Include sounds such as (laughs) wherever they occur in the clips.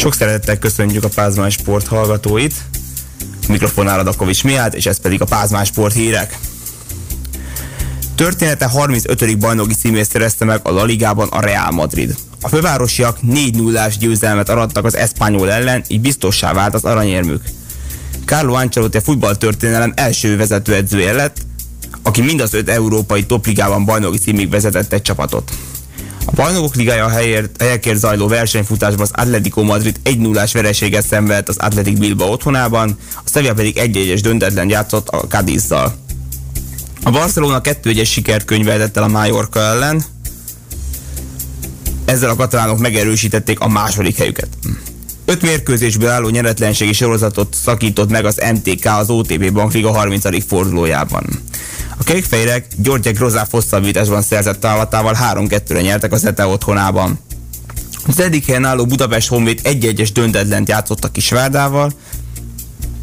Sok szeretettel köszönjük a Pázmány Sport hallgatóit. Mikrofonnál Adakovics Miát, és ez pedig a Pázmány Sport hírek. Története 35. bajnoki címét szerezte meg a La Ligában a Real Madrid. A fővárosiak 4 0 győzelmet arattak az Espanyol ellen, így biztossá vált az aranyérmük. Carlo Ancelotti a futballtörténelem első vezetőedzője lett, aki mind az öt európai topligában bajnoki címig vezetett egy csapatot. A bajnokok ligája helyért, helyekért zajló versenyfutásban az Atletico Madrid 1 0 vereséget szenvedt az Atletic Bilbao otthonában, a Sevilla pedig 1-1-es döntetlen játszott a Cadizzal. A Barcelona 2-1-es sikert könyveltett el a Mallorca ellen, ezzel a katalánok megerősítették a második helyüket. Öt mérkőzésből álló nyeretlenségi sorozatot szakított meg az MTK az OTP Bankliga 30. fordulójában. A kékfejrek Györgyek Rozá hosszabbításban szerzett távatával 3-2-re nyertek az ETE otthonában. Az eddig helyen álló Budapest Honvéd 1-1-es döntetlent játszott a Kisvárdával,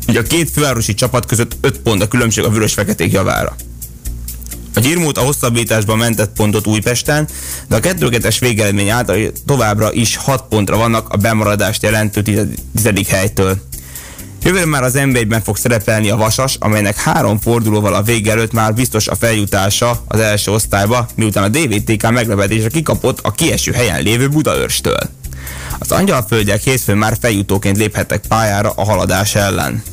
így a két fővárosi csapat között 5 pont a különbség a vörös-feketék javára. A Gyirmót a hosszabbításban mentett pontot Újpesten, de a 2 es végeredmény által továbbra is 6 pontra vannak a bemaradást jelentő tizedik helytől. Jövőre már az nba fog szerepelni a Vasas, amelynek három fordulóval a vége előtt már biztos a feljutása az első osztályba, miután a DVTK meglepetésre kikapott a kieső helyen lévő Budaörstől. Az angyalföldek hétfőn már feljutóként léphettek pályára a haladás ellen.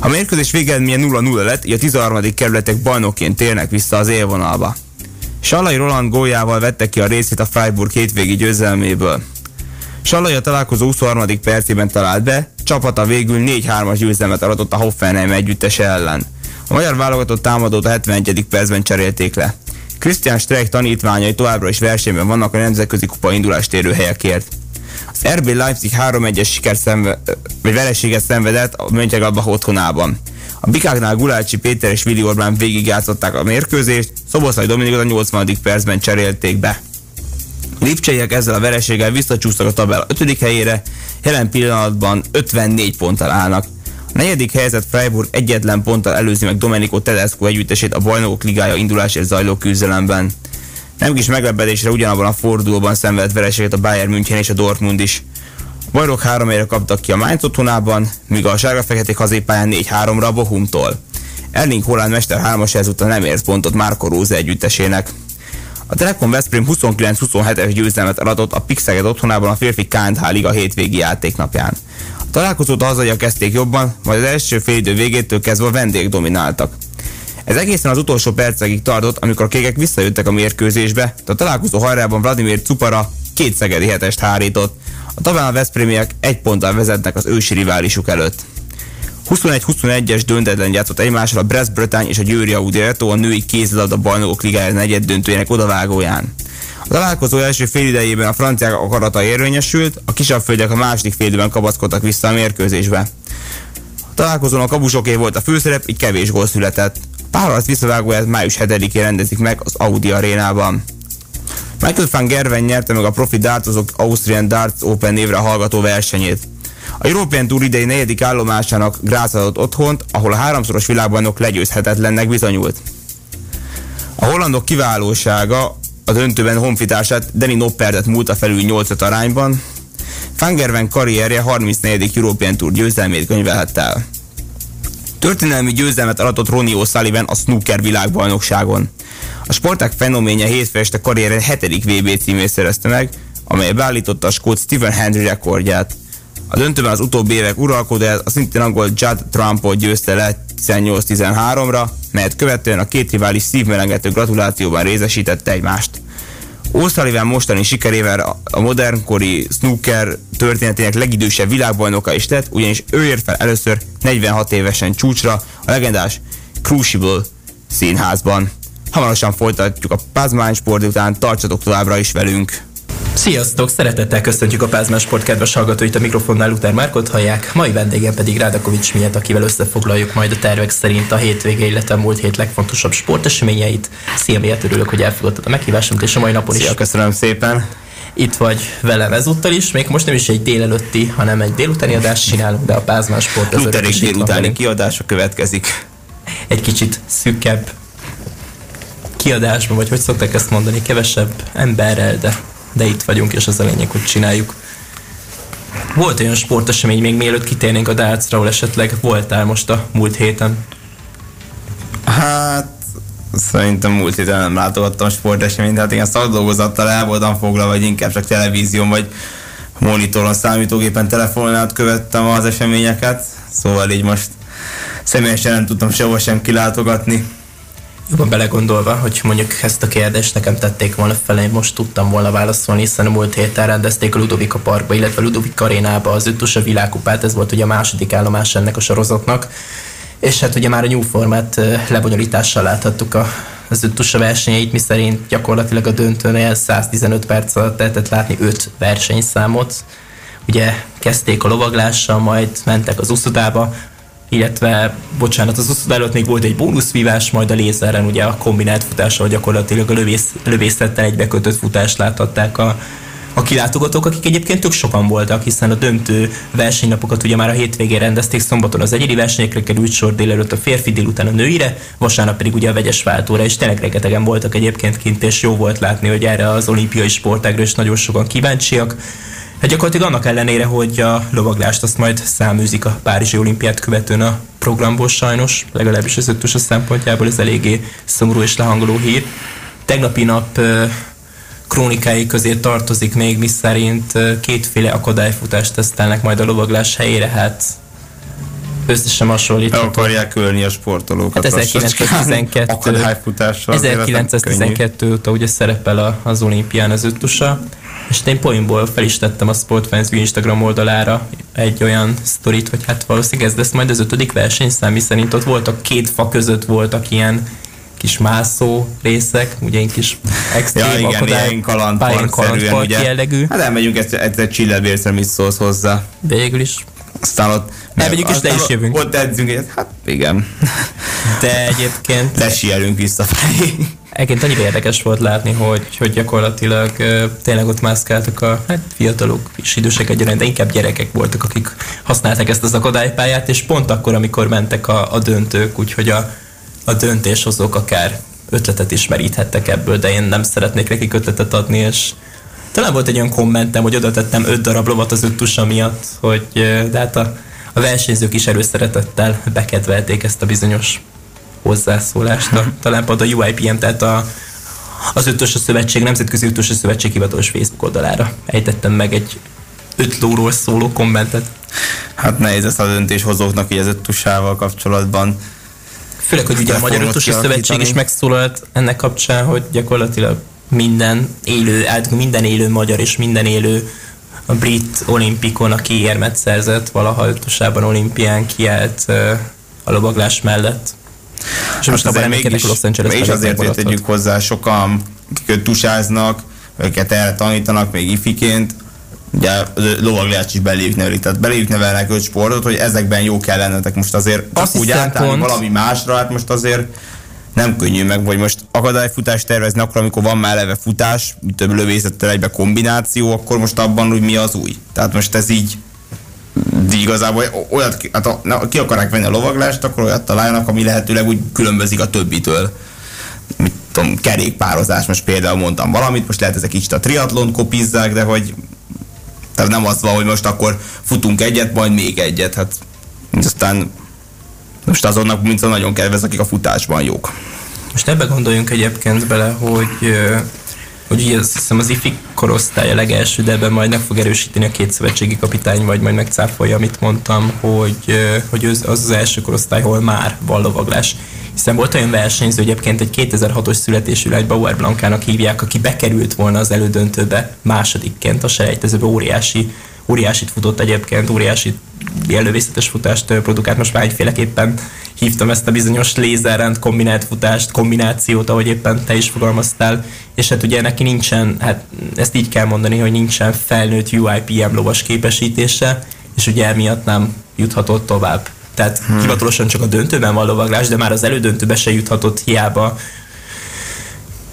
A mérkőzés végeredménye 0-0 lett, így a 13. kerületek bajnokként térnek vissza az élvonalba. Salai Roland góljával vette ki a részét a Freiburg hétvégi győzelméből. Salai a találkozó 23. percében talált be, csapata végül 4-3-as győzelmet aratott a Hoffenheim együttes ellen. A magyar válogatott támadót a 71. percben cserélték le. Christian Streich tanítványai továbbra is versenyben vannak a nemzetközi kupa indulást érő helyekért. Az RB Leipzig 3-1-es siker szemve, vagy vereséget szenvedett a Mönchengladbach otthonában. A Bikáknál Gulácsi Péter és Vili Orbán végigjátszották a mérkőzést, Szoboszlai Dominikot a 80. percben cserélték be. Lipcseiek ezzel a vereséggel visszacsúsztak a tabella 5. helyére, jelen pillanatban 54 ponttal állnak. A negyedik helyzet Freiburg egyetlen ponttal előzi meg Domenico Tedesco együttesét a bajnokok ligája indulásért zajló küzdelemben. Nem kis meglepetésre ugyanabban a fordulóban szenvedett vereséget a Bayern München és a Dortmund is. A bajnok három helyre kaptak ki a Mainz otthonában, míg a sárga-feketék hazépályán 4-3-ra a Bohumtól. Erling Holland Mester 3-as ezúttal nem ért pontot Marco Rose együttesének. A Telekom Veszprém 29-27-es győzelmet adott a Pixeged otthonában a férfi KNH Liga hétvégi játéknapján. A találkozót a hazaiak kezdték jobban, majd az első félidő végétől kezdve a vendég domináltak. Ez egészen az utolsó percekig tartott, amikor a kékek visszajöttek a mérkőzésbe, de a találkozó hajrában Vladimir Cupara két szegedi hetest hárított. A tabán a Veszprémiek egy ponttal vezetnek az ősi riválisuk előtt. 21-21-es döntetlen játszott egymásra a Brest Bretagne és a Győri Audi Eto a női kézilabda bajnokok ligája negyed döntőjének odavágóján. A találkozó első félidejében a franciák akarata érvényesült, a kisabb földek a második félidőben kapaszkodtak vissza a mérkőzésbe. A találkozón a kabusoké volt a főszerep, így kevés gól született. Párharc visszavágóját május 7-én rendezik meg az Audi arénában. Michael van Gerven nyerte meg a profi dartozók Austrian Darts Open névre hallgató versenyét. A European Tour idei negyedik állomásának Grász adott otthont, ahol a háromszoros világbajnok legyőzhetetlennek bizonyult. A hollandok kiválósága a döntőben honfitársát Danny Noppertet múlta felül 8 arányban, Fangerven karrierje 34. European Tour győzelmét könyvelhette el. Történelmi győzelmet aratott Ronnie O'Sullivan a snooker világbajnokságon. A sporták fenoménje hétfő este karrierje 7. VB címét szerezte meg, amely beállította a skót Stephen Hendry rekordját. A döntőben az utóbbi évek uralkodóját a szintén angol Judd Trumpot győzte le 18-13-ra, melyet követően a két rivális szívmelengető gratulációban részesítette egymást. O'Sullivan mostani sikerével a modernkori snooker történetének legidősebb világbajnoka is lett, ugyanis ő ért fel először 46 évesen csúcsra a legendás Crucible színházban. Hamarosan folytatjuk a Pázmány sport után, tartsatok továbbra is velünk! Sziasztok! Szeretettel köszöntjük a Pázmán Sport kedves hallgatóit a mikrofonnál Luther Márkot hallják. Mai vendégem pedig Rádakovics miatt, akivel összefoglaljuk majd a tervek szerint a hétvége, illetve a múlt hét legfontosabb sporteseményeit. Szia, miért örülök, hogy elfogadtad a meghívásunkat, és a mai napon Szia, is. köszönöm szépen! Itt vagy velem ezúttal is, még most nem is egy délelőtti, hanem egy délutáni adást csinálunk, de a Pázmán Sport az Luther örök és is itt van délutáni kiadása következik. Egy kicsit szűkebb kiadásban, vagy hogy szokták ezt mondani, kevesebb emberrel, de, de itt vagyunk, és az a lényeg, hogy csináljuk. Volt olyan sportesemény még mielőtt kitérnénk a dálcra, ahol esetleg voltál most a múlt héten? Hát szerintem múlt héten nem látogattam sporteseményt, hát igen, szakdolgozattal el voltam foglalva, vagy inkább csak televízión, vagy monitoron, számítógépen, telefonon át követtem az eseményeket, szóval így most személyesen nem tudtam sehova sem kilátogatni. Jobban belegondolva, hogy mondjuk ezt a kérdést nekem tették volna fel, én most tudtam volna válaszolni, hiszen a múlt héten rendezték a Ludovika Parkba, illetve a Ludovika Arénába az ötös a világkupát, ez volt ugye a második állomás ennek a sorozatnak. És hát ugye már a New Format lebonyolítással láthattuk a, az ötös versenyeit, mi szerint gyakorlatilag a döntőnél 115 perc alatt lehetett látni 5 versenyszámot. Ugye kezdték a lovaglással, majd mentek az uszodába, illetve, bocsánat, az úszod előtt még volt egy bónuszvívás, majd a lézeren ugye a kombinált futással gyakorlatilag a lövész, lövészettel egybekötött futást láthatták a, a kilátogatók, akik egyébként tök sokan voltak, hiszen a döntő versenynapokat ugye már a hétvégén rendezték, szombaton az egyedi versenyekre került sor délelőtt a férfi, délután a nőire, vasárnap pedig ugye a vegyes váltóra, és tényleg rengetegen voltak egyébként kint, és jó volt látni, hogy erre az olimpiai sportágra is nagyon sokan kíváncsiak. Hát gyakorlatilag annak ellenére, hogy a lovaglást azt majd száműzik a Párizsi olimpiát követően a programból sajnos, legalábbis az ötös szempontjából ez eléggé szomorú és lehangoló hír. Tegnapi nap krónikái közé tartozik még, mi szerint kétféle akadályfutást tesztelnek majd a lovaglás helyére, hát összesen hasonlítható. El akarják ölni a sportolókat. Hát 1912, akadályfutással. 1912 óta ugye szerepel az olimpián az öttusa, és én poénból fel is tettem a Sportfans Instagram oldalára egy olyan sztorit, hogy hát valószínűleg ez lesz majd az ötödik versenyszám, mi szerint ott voltak két fa között voltak ilyen kis mászó részek, ugye egy kis extrém ja, igen, akadály, ilyen kalandpark ugye. jellegű. Hát elmegyünk ezt, egy csillelbérszre, mit szólsz hozzá. Végül is. Aztán ott Elmegyünk és le is jövünk. Ott edzünk, hát igen. De egyébként... (laughs) Lesielünk visszafelé. Egyébként annyira érdekes volt látni, hogy, hogy gyakorlatilag tényleg ott mászkáltak a hát, fiatalok és idősek egyaránt, de inkább gyerekek voltak, akik használták ezt az akadálypályát, és pont akkor, amikor mentek a, a döntők, úgyhogy a, a döntéshozók akár ötletet is meríthettek ebből, de én nem szeretnék nekik ötletet adni, és talán volt egy olyan kommentem, hogy oda tettem öt darab lovat az öt tusa miatt, hogy de hát a, a versenyzők is előszeretettel bekedvelték ezt a bizonyos hozzászólást. A, talán pont a UIPM, tehát a, az Ötös a Szövetség, Nemzetközi Ötös a Szövetség hivatalos Facebook oldalára ejtettem meg egy öt lóról szóló kommentet. Hát nehéz ezt a döntéshozóknak így az öttusával kapcsolatban. Főleg, hogy ugye a Magyar Ötös Szövetség is megszólalt ennek kapcsán, hogy gyakorlatilag minden élő, minden élő magyar és minden élő a brit olimpikon, aki érmet szerzett, valaha ötösában olimpián kiállt a lovaglás mellett. És most hát abban mégis, Los Angeles és azért tegyük hozzá, sokan tusáznak, őket erre tanítanak még ifiként, ugye lovaglás is beléjük nevelik, tehát beléjük nevelnek öt sportot, hogy ezekben jó kell lennetek. Most azért csak úgy átállni valami másra, hát most azért nem könnyű meg, hogy most akadályfutást tervezni, akkor amikor van már eleve futás, több lövészettel egybe kombináció, akkor most abban hogy mi az új. Tehát most ez így de igazából olyat, hát ha ki akarják venni a lovaglást, akkor olyat találjanak, ami lehetőleg úgy különbözik a többitől. Mit tudom, kerékpározás, most például mondtam valamit, most lehet ezek kicsit a triatlon kopizzák, de hogy tehát nem az van, hogy most akkor futunk egyet, majd még egyet, hát aztán most azonnak mint nagyon kedvez, akik a futásban jók. Most ebbe gondoljunk egyébként bele, hogy hogy ugye azt hiszem az IFI korosztály a legelső, de ebben majd meg fog erősíteni a két szövetségi kapitány, vagy majd megcáfolja, amit mondtam, hogy, hogy az az első korosztály, hol már van lovaglás. Hiszen volt olyan versenyző, egyébként egy 2006-os születésű egy Bauer Blankának hívják, aki bekerült volna az elődöntőbe másodikként a selejtezőbe óriási óriásit futott egyébként, óriási elővészetes futást produkált, most már egyféleképpen hívtam ezt a bizonyos lézerrend kombinált futást, kombinációt, ahogy éppen te is fogalmaztál, és hát ugye neki nincsen, hát ezt így kell mondani, hogy nincsen felnőtt UIPM lovas képesítése, és ugye emiatt nem juthatott tovább. Tehát hmm. hivatalosan csak a döntőben van lovaglás, de már az elődöntőbe se juthatott hiába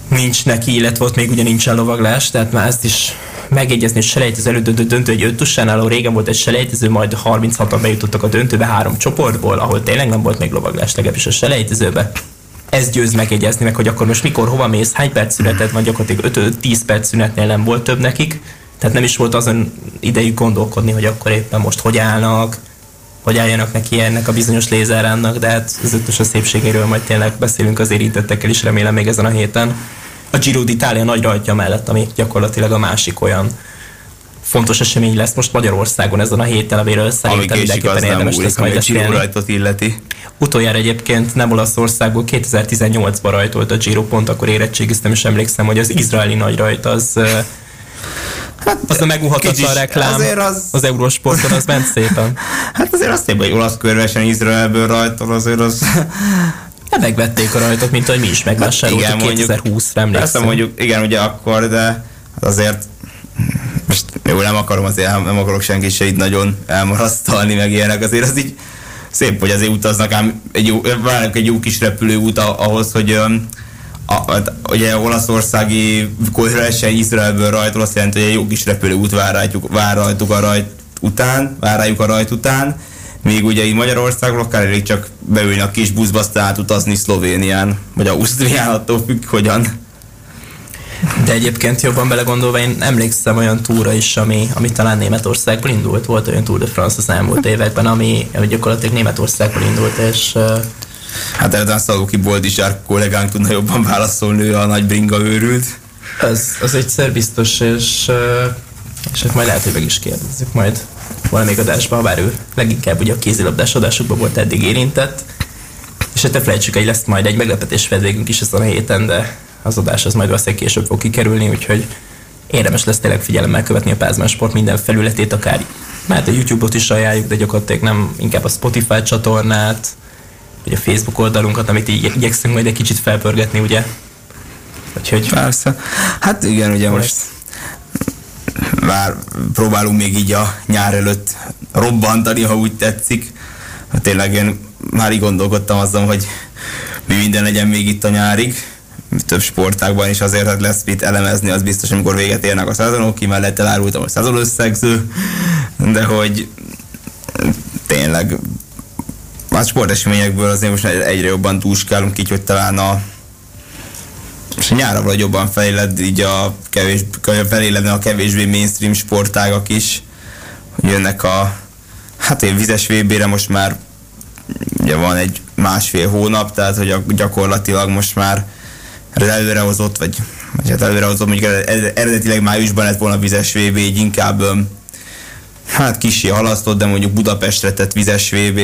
nincs neki, illetve ott még ugye nincsen lovaglás, tehát már ezt is megjegyezni, hogy selejtező elődöntő döntő egy ötösen, ahol régen volt egy selejtező, majd 36-an bejutottak a döntőbe három csoportból, ahol tényleg nem volt még lovaglás, legalábbis a selejtezőbe. Ez győz megjegyezni meg, hogy akkor most mikor, hova mész, hány perc szüneted van, gyakorlatilag 5-10 perc szünetnél nem volt több nekik, Tehát nem is volt azon idejük gondolkodni, hogy akkor éppen most hogy állnak, hogy álljanak neki ennek a bizonyos lézeránnak, de hát az ötös a szépségéről majd tényleg beszélünk az érintettekkel is, remélem még ezen a héten. A Giro d'Italia nagy rajtja mellett, ami gyakorlatilag a másik olyan fontos esemény lesz most Magyarországon ezen a héten, amiről szerintem mindenképpen érdemes lesz majd beszélni. rajtot illeti. Utoljára egyébként nem Olaszországból 2018-ban rajtolt a Giro pont, akkor érettségiztem, és emlékszem, hogy az (laughs) izraeli nagy rajt az Hát, az a meguhatatlan reklám azért az... az Eurosporton, az ment szépen. (laughs) Hát azért azt hogy olasz körvesen Izraelből rajtol, azért az... (laughs) Hát megvették a rajtot, mint hogy mi is megvásároltuk hát 2020-ra, emlékszem. Persze mondjuk, igen, ugye akkor, de azért most jó, nem akarom azért, nem akarok senki se itt nagyon elmarasztalni, meg ilyenek, azért az így szép, hogy azért utaznak ám egy jó, egy jó kis repülőút ahhoz, hogy a, a, ugye olaszországi koherensen Izraelből rajtol azt jelenti, hogy egy jó kis repülőút vár rajtuk, vár rajtuk a rajt után, vár rájuk a rajt után, még ugye így Magyarországon akár elég csak beülni a kis buszba, aztán átutazni Szlovénián, vagy Ausztrián, attól függ, hogyan. De egyébként jobban belegondolva, én emlékszem olyan túra is, ami, ami talán Németországból indult. Volt olyan Tour de France az elmúlt években, ami, gyakorlatilag Németországból indult, és Hát eredetlen Szaluki Boldizsár kollégánk tudna jobban válaszolni, ő a nagy bringa őrült. Az, az egyszer biztos, és, és hát majd lehet, hogy meg is kérdezzük majd valamelyik adásban, bár ő leginkább ugye a kézilabdás adásokban volt eddig érintett. És hát ne felejtsük, hogy lesz majd egy meglepetés vendégünk is ezen a héten, de az adás az majd valószínűleg később fog kikerülni, úgyhogy érdemes lesz tényleg figyelemmel követni a Pázmán Sport minden felületét, akár mert a YouTube-ot is ajánljuk, de gyakorlatilag nem inkább a Spotify csatornát, vagy a Facebook oldalunkat, amit így igyekszünk majd egy kicsit felpörgetni, ugye? Úgyhogy... Persze. Hát igen, ugye most már próbálunk még így a nyár előtt robbantani, ha úgy tetszik. Hát tényleg én már így gondolkodtam azon, hogy mi minden legyen még itt a nyárig, több sportákban is azért hogy lesz mit elemezni, az biztos, amikor véget érnek a szezonok, ki mellett elárultam a szezon összegző, de hogy tényleg más sporteseményekből azért most egyre jobban túlskálunk így, hogy talán a a nyára vagy jobban fejled, így a kevés, feléledne a kevésbé mainstream sportágak is. Jönnek a, hát én vizes vb most már ugye van egy másfél hónap, tehát hogy a, gyakorlatilag most már ez előrehozott, vagy, vagy hát előrehozott, mondjuk eredetileg májusban lett volna vizes VB, így inkább hát kicsi halasztott, de mondjuk Budapestre tett vizes VB,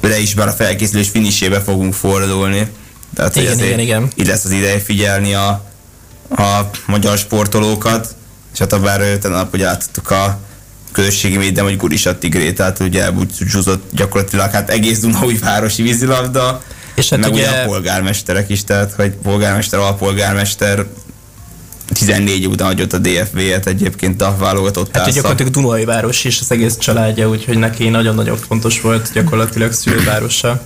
de is már a felkészülés finisébe fogunk fordulni. Tehát, igen, igen, igen. Így lesz az ideje figyelni a, a magyar sportolókat, és hát a bár nap ugye átadtuk a közösségi médium, hogy Guris a Tigré, tehát ugye elbúcsúzott gyakorlatilag hát egész városi vízilabda, és hát meg ugye... ugye a polgármesterek is, tehát hogy polgármester, alpolgármester 14 év után hagyott a DFV-et egyébként a válogatott Hát gyakorlatilag Dunai város is az egész családja, úgyhogy neki nagyon-nagyon fontos volt gyakorlatilag szülővárosa.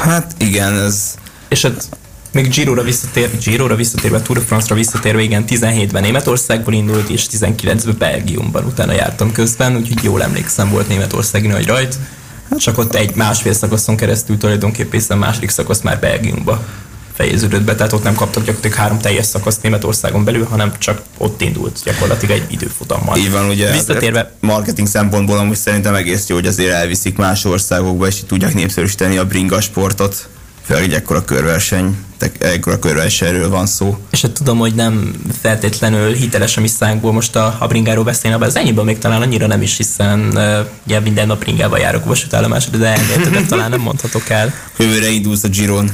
Hát igen, ez... És hát még Giro-ra visszatér, Giro-ra visszatérve, Tour de France-ra visszatérve, igen, 17-ben Németországból indult, és 19-ben Belgiumban utána jártam közben, úgyhogy jól emlékszem, volt németországi nagy rajt. Csak ott egy másfél szakaszon keresztül tulajdonképpen hiszen második szakasz már Belgiumba fejeződött be, tehát ott nem kaptak gyakorlatilag három teljes szakaszt Németországon belül, hanem csak ott indult gyakorlatilag egy időfutammal. Így van, ugye Visszatérve, marketing szempontból amúgy szerintem egész jó, hogy azért elviszik más országokba, és tudják népszerűsíteni a bringa sportot főleg egy ekkora körverseny, ekkora körversenyről van szó. És hát tudom, hogy nem feltétlenül hiteles a mi szánkból most a, a bringáról beszélni, de az ennyiből még talán annyira nem is, hiszen uh, ugye minden nap bringával járok vasútállomásra, de ennél talán nem mondhatok el. Jövőre indulsz a Giron.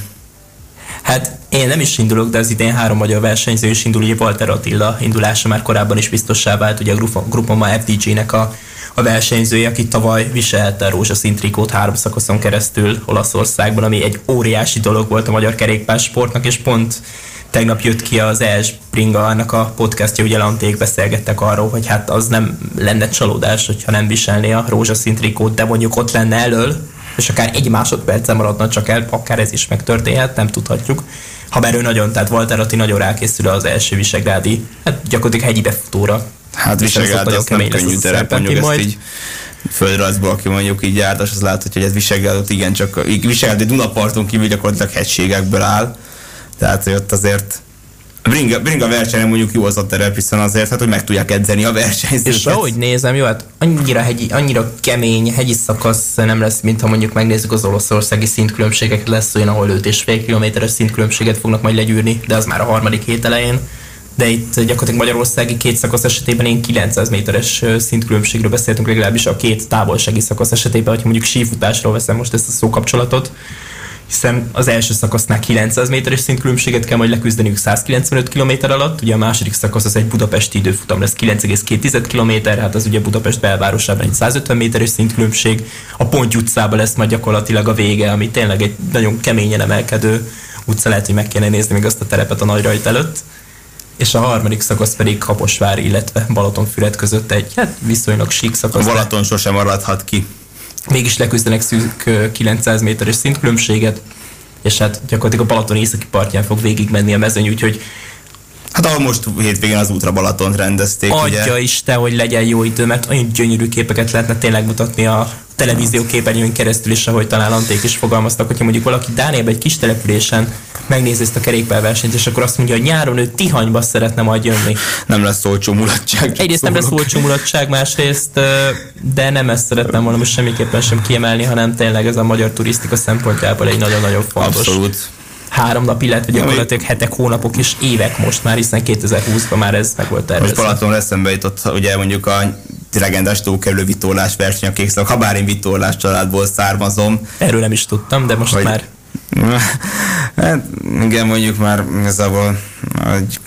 Hát én nem is indulok, de az idén három magyar versenyző is indul, ugye Walter Attila indulása már korábban is biztossá vált, ugye a Grupoma FDG-nek a a versenyzője, aki tavaly viselte a rózsaszín trikót három szakaszon keresztül Olaszországban, ami egy óriási dolog volt a magyar kerékpársportnak, és pont tegnap jött ki az Els Bringa, annak a podcastja, ugye Lanték beszélgettek arról, hogy hát az nem lenne csalódás, hogyha nem viselné a rózsaszín trikót, de mondjuk ott lenne elől, és akár egy másodpercen maradna csak el, akár ez is megtörténhet, nem tudhatjuk. Ha ő nagyon, tehát Walter Atti nagyon rákészül az első visegrádi, hát gyakorlatilag hegyi befutóra, Hát Visegrád az nem könnyű terep, mondjuk ezt majd... így földrajzból, aki mondjuk így jártas, az láthatja, hogy ez Visegrádot igen, csak Visegrád egy Dunaparton kívül gyakorlatilag hegységekből áll, tehát hogy ott azért Bringa, bringa versenyen mondjuk jó az a terep, hiszen azért, hát, hogy meg tudják edzeni a versenyzőket. És ahogy nézem, jó, hát annyira, hegyi, annyira kemény hegyi szakasz nem lesz, mint ha mondjuk megnézzük az olaszországi szintkülönbségeket, lesz olyan, ahol 5,5 kilométeres szintkülönbséget fognak majd legyűrni, de az már a harmadik hét elején de itt gyakorlatilag Magyarországi két szakasz esetében én 900 méteres szintkülönbségről beszéltünk legalábbis a két távolsági szakasz esetében, hogyha mondjuk sífutásról veszem most ezt a szókapcsolatot, hiszen az első szakasznál 900 méteres szintkülönbséget kell majd leküzdeniük 195 km alatt, ugye a második szakasz az egy budapesti időfutam lesz 9,2 km, hát az ugye Budapest belvárosában egy 150 méteres szintkülönbség, a Ponty utcában lesz majd gyakorlatilag a vége, ami tényleg egy nagyon keményen emelkedő utca, lehet, hogy meg kéne nézni még azt a terepet a nagy rajt előtt és a harmadik szakasz pedig Kaposvár, illetve Balatonfüred között egy hát viszonylag sík szakasz. A Balaton sosem maradhat ki. Mégis leküzdenek szűk 900 méteres szintkülönbséget, és hát gyakorlatilag a Balaton északi partján fog végigmenni a mezőny, úgyhogy Hát ahol most hétvégén az útra Balatont rendezték. Adja ugye? Isten, hogy legyen jó idő, mert olyan gyönyörű képeket lehetne tényleg mutatni a televízió képernyőn keresztül is, ahogy talán Anték is fogalmaztak, hogyha mondjuk valaki Dániában egy kis településen megnézi ezt a kerékpárversenyt, és akkor azt mondja, hogy nyáron ő Tihanyba szeretne majd jönni. Nem lesz olcsó mulatság. Egyrészt nem lesz olcsó mulatság, másrészt, de nem ezt szeretném volna most semmiképpen sem kiemelni, hanem tényleg ez a magyar turisztika szempontjából egy nagyon-nagyon fontos. Abszolút három nap, illetve gyakorlatilag hetek, hónapok és évek most már, hiszen 2020-ban már ez meg volt tervezve. Most Balaton eszembe jutott, ugye mondjuk a legendás tókerülő vitorlás verseny a kékszak, ha bár én vitorlás családból származom. Erről nem is tudtam, de most hogy, már (laughs) Hát igen, mondjuk már igazából egy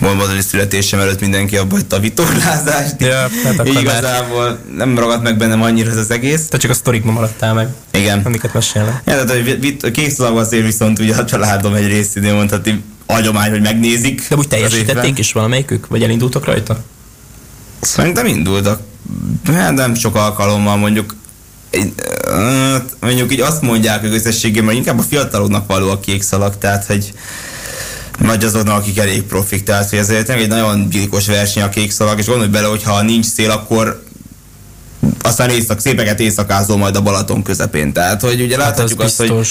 mondani születésem előtt mindenki abba a vitorlázást. Ja, hát igazából már... nem ragadt meg bennem annyira ez az egész. Te csak a sztorikban maradtál meg. Igen. Amiket mesélnek. Ja, tehát a kékszalag azért viszont ugye a családom egy részénél mondhatni agyomány, hogy megnézik. De úgy teljesítették is valamelyikük? Vagy elindultak rajta? Szerintem indultak. Hát nem sok alkalommal mondjuk mondjuk így azt mondják, hogy összességében hogy inkább a fiataloknak való a kék szalag, tehát hogy nagy azoknak, akik elég profik, tehát hogy ezért egy nagyon gyilkos verseny a kék szalag, és gondolj bele, hogy ha nincs szél, akkor aztán éjszak, szépeket éjszakázol majd a Balaton közepén. Tehát, hogy ugye hát láthatjuk az azt, hogy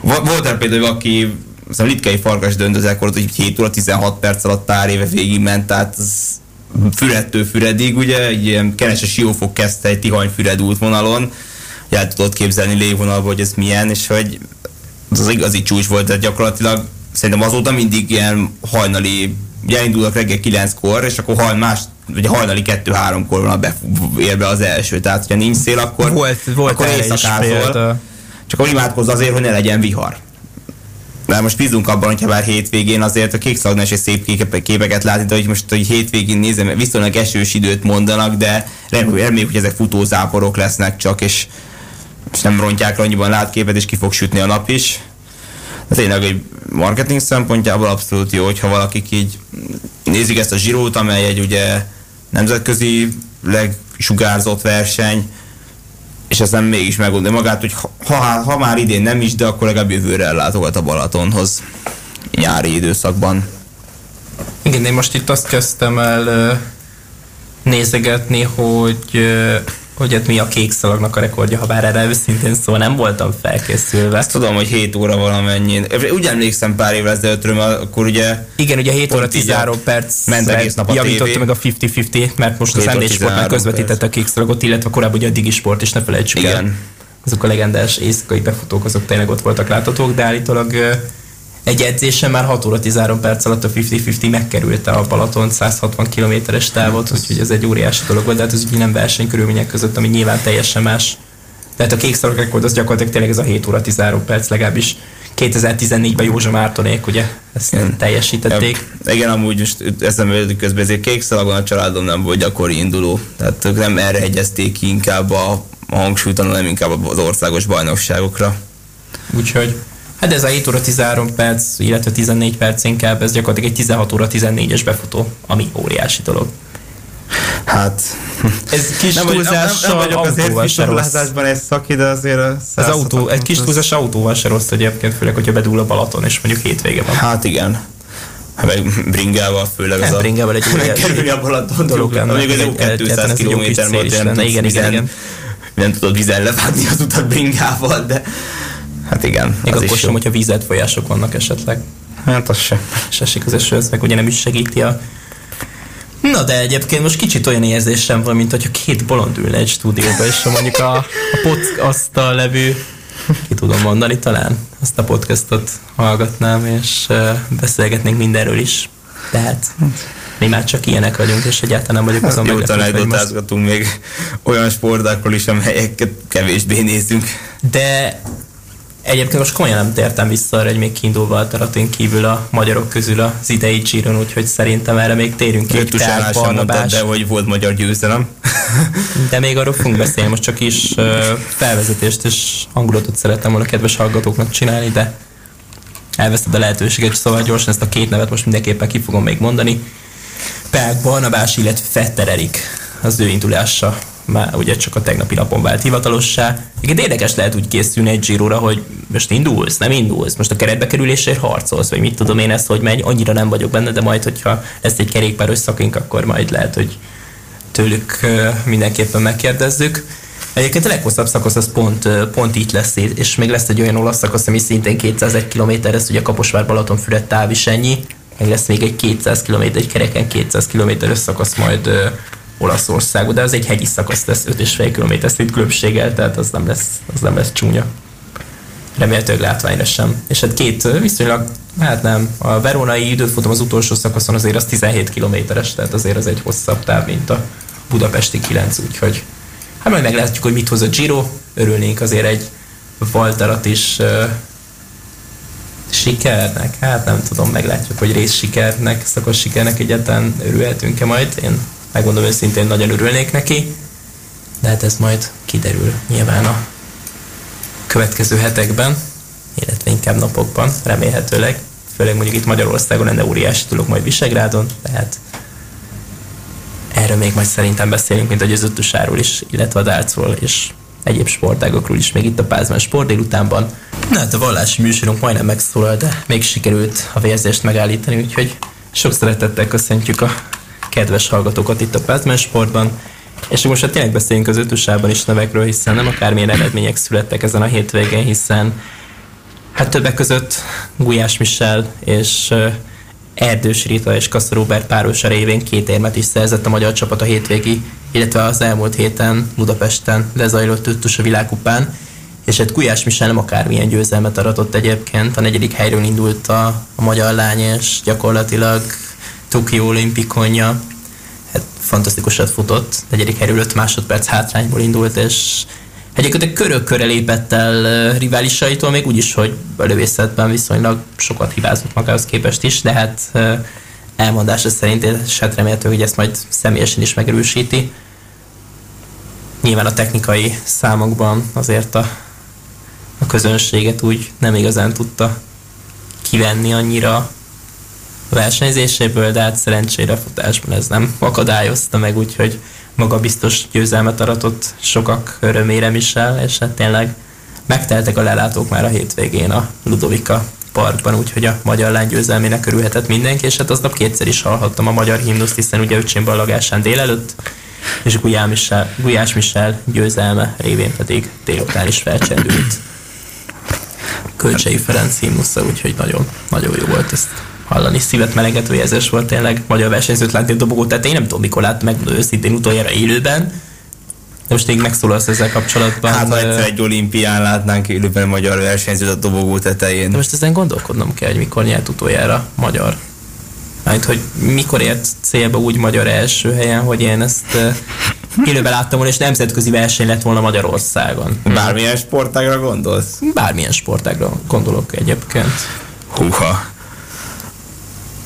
volt el például, aki aztán Litkei Farkas döntözekor, hogy 7 óra 16 perc alatt pár éve végigment, tehát az Füredtől Füredig, ugye, egy ilyen keneses siófok kezdte egy Tihany-Füred útvonalon, el tudod képzelni lévonalból, hogy ez milyen, és hogy az, az igazi csúcs volt, de gyakorlatilag szerintem azóta mindig ilyen hajnali, ugye elindulnak reggel 9-kor, és akkor hajn más, vagy hajnali 2-3-kor van a be, ér be az első, tehát hogyha nincs szél, akkor, volt, volt akkor éjszakázol. Csak akkor imádkozz azért, hogy ne legyen vihar. De most bízunk abban, hogyha bár hétvégén azért a kék szagnás és szép képeket látni, de hogy most hogy hétvégén nézem, viszonylag esős időt mondanak, de reméljük, hogy ezek futózáporok lesznek csak, és és nem rontják annyiban látképet, és ki fog sütni a nap is. De tényleg egy marketing szempontjából abszolút jó, hogyha valakik így nézik ezt a zsirót, amely egy ugye nemzetközi legsugárzott verseny, és nem mégis megoldja magát, hogy ha, ha, ha már idén nem is, de akkor legalább jövőre ellátogat a Balatonhoz nyári időszakban. Igen, én most itt azt kezdtem el nézegetni, hogy hogy hát mi a kék szalagnak a rekordja, ha bár erre őszintén szó nem voltam felkészülve. Ezt tudom, hogy 7 óra valamennyi. Úgy emlékszem pár évvel ezelőttről, akkor ugye... Igen, ugye 7 óra 13 perc ment egész nap a javította meg a 50-50, mert most az MD Sport már közvetítette a kék szalagot, illetve korábban ugye a Digi Sport is, ne felejtsük Igen. el. Azok a legendás éjszakai befutók, azok tényleg ott voltak láthatók, de állítólag egy edzésen már 6 óra 13 perc alatt a 50-50 megkerülte a Balaton 160 kilométeres távot, úgyhogy ez egy óriási dolog volt, de hát ez ugye nem versenykörülmények között, ami nyilván teljesen más. Tehát a kék szarok rekord az gyakorlatilag tényleg ez a 7 óra 13 perc legalábbis 2014-ben Józsa Mártonék, ugye, ezt igen. teljesítették. Ja, igen, amúgy most eszembe közben ezért kék szalagon a családom nem volt gyakori induló, tehát ők nem erre hegyezték ki inkább a, a hangsúlyt, hanem inkább az országos bajnokságokra. Úgyhogy Hát ez a 7 óra 13 perc, illetve 14 perc inkább, ez gyakorlatilag egy 16 óra 14-es befutó, ami óriási dolog. Hát... Ez kis nem, túlzással nem, nem, nem autóval se rossz. egy szaki, de azért a az autó, egy kis túlzás autóval se rossz egyébként, főleg, hogyha bedúl a Balaton, és mondjuk hétvége van. Hát igen. Hát meg bringával főleg hát, az bringával egy (laughs) óriási a Balaton dolog lenne. Mondjuk ez jó 200 km nem igen, igen, igen. Nem tudod vizen levágni az utat bringával, de Hát igen. Még akkor sem, hogyha vízelt folyások vannak esetleg. Hát az sem. És esik az eső, ez meg ugye nem is segíti a Na de egyébként most kicsit olyan érzésem van, mint hogyha két bolond ülne egy stúdióba, és mondjuk a, a podcasttal levő, ki tudom mondani talán, azt a podcastot hallgatnám, és beszélgetnénk mindenről is. Tehát mi már csak ilyenek vagyunk, és egyáltalán nem vagyok azon Jó tanácsotázgatunk még olyan sportákról is, amelyeket kevésbé nézünk. De Egyébként most komolyan nem tértem vissza arra, hogy még kiindulva a taratin kívül a magyarok közül az idei Giron, úgyhogy szerintem erre még térünk ki. Tusánál sem mondtad, de hogy volt magyar győzelem. (laughs) de még arról fogunk beszélni, most csak is felvezetést és hangulatot szerettem volna kedves hallgatóknak csinálni, de elveszted a lehetőséget, szóval gyorsan ezt a két nevet most mindenképpen ki fogom még mondani. Pák Barnabás, illetve Fetter Erik az ő indulása már ugye csak a tegnapi napon vált hivatalossá. Igen, érdekes lehet úgy készülni egy Girora, hogy most indulsz, nem indulsz, most a keretbe kerülésért harcolsz, vagy mit tudom én ezt, hogy megy, annyira nem vagyok benne, de majd, hogyha lesz egy kerékpár összakink, akkor majd lehet, hogy tőlük mindenképpen megkérdezzük. Egyébként a leghosszabb szakasz az pont, pont itt lesz, és még lesz egy olyan olasz szakasz, ami szintén 201 km, ez ugye Kaposvár Balatonfüred táv is ennyi, meg lesz még egy 200 km, egy kereken 200 km szakasz majd Olaszországba, de az egy hegyi szakasz lesz 5,5 km szint különbséggel, tehát az nem lesz, az nem lesz csúnya. Remélhetőleg látványra sem. És hát két viszonylag, hát nem, a veronai időfutam az utolsó szakaszon azért az 17 kilométeres, tehát azért az egy hosszabb táv, mint a budapesti 9, úgyhogy hát majd meglátjuk, hogy mit hoz a Giro. Örülnénk azért egy Valterat is sikernek, hát nem tudom, meglátjuk, hogy rész sikernek, szakos sikernek egyáltalán örülhetünk-e majd. Én megmondom őszintén, nagyon örülnék neki, de hát ez majd kiderül nyilván a következő hetekben, illetve inkább napokban, remélhetőleg. Főleg mondjuk itt Magyarországon lenne óriási tudok majd Visegrádon, tehát erről még majd szerintem beszélünk, mint a győzöttusáról is, illetve a dálcról és egyéb sportágokról is, még itt a Pázmán sport délutánban. Na hát a vallási műsorunk majdnem megszólal, de még sikerült a vérzést megállítani, úgyhogy sok szeretettel köszöntjük a kedves hallgatókat itt a Pazman Sportban. És most hát tényleg beszéljünk az ötösában is nevekről, hiszen nem akármilyen eredmények születtek ezen a hétvégén, hiszen hát többek között Gulyás Michel és Erdős Rita és Kassa Robert párosa révén két érmet is szerzett a magyar csapat a hétvégi, illetve az elmúlt héten Budapesten lezajlott ötös a világkupán, és hát Gulyás Michel nem akármilyen győzelmet aratott egyébként, a negyedik helyről indult a, a magyar lány, és gyakorlatilag Tokió olimpikonja, hát fantasztikusat futott, negyedik helyről 5 másodperc hátrányból indult, és egyébként körök körre lépett el riválisaitól, még úgyis, hogy a lövészetben viszonylag sokat hibázott magához képest is, de hát elmondása szerint, és hát remélhető, hogy ezt majd személyesen is megerősíti. Nyilván a technikai számokban azért a, a közönséget úgy nem igazán tudta kivenni annyira versenyzéséből, de hát szerencsére futásban ez nem akadályozta meg, úgyhogy maga biztos győzelmet aratott sokak örömére Michel, és hát tényleg megteltek a lelátók már a hétvégén a Ludovika parkban, úgyhogy a magyar lány győzelmének örülhetett mindenki, és hát aznap kétszer is hallhattam a magyar himnuszt, hiszen ugye öcsém ballagásán délelőtt, és Gulyás Michel, Gulyás Michel győzelme révén pedig délután is felcsendült. Kölcsei Ferenc himnusza, úgyhogy nagyon, nagyon jó volt ezt hallani. Szívet melegető érzés volt tényleg magyar versenyzőt látni a dobogó én Nem tudom, mikor láttam meg őszintén utoljára élőben. De most még megszólalsz ezzel kapcsolatban. Hát, ha egyszer egy olimpián látnánk élőben magyar versenyzőt a dobogó tetején. De most ezen gondolkodnom kell, hogy mikor nyert utoljára magyar. Hát, hogy mikor ért célba úgy magyar első helyen, hogy én ezt élőben láttam volna, és nemzetközi verseny lett volna Magyarországon. Bármilyen sportágra gondolsz? Bármilyen sportágra gondolok egyébként. Húha.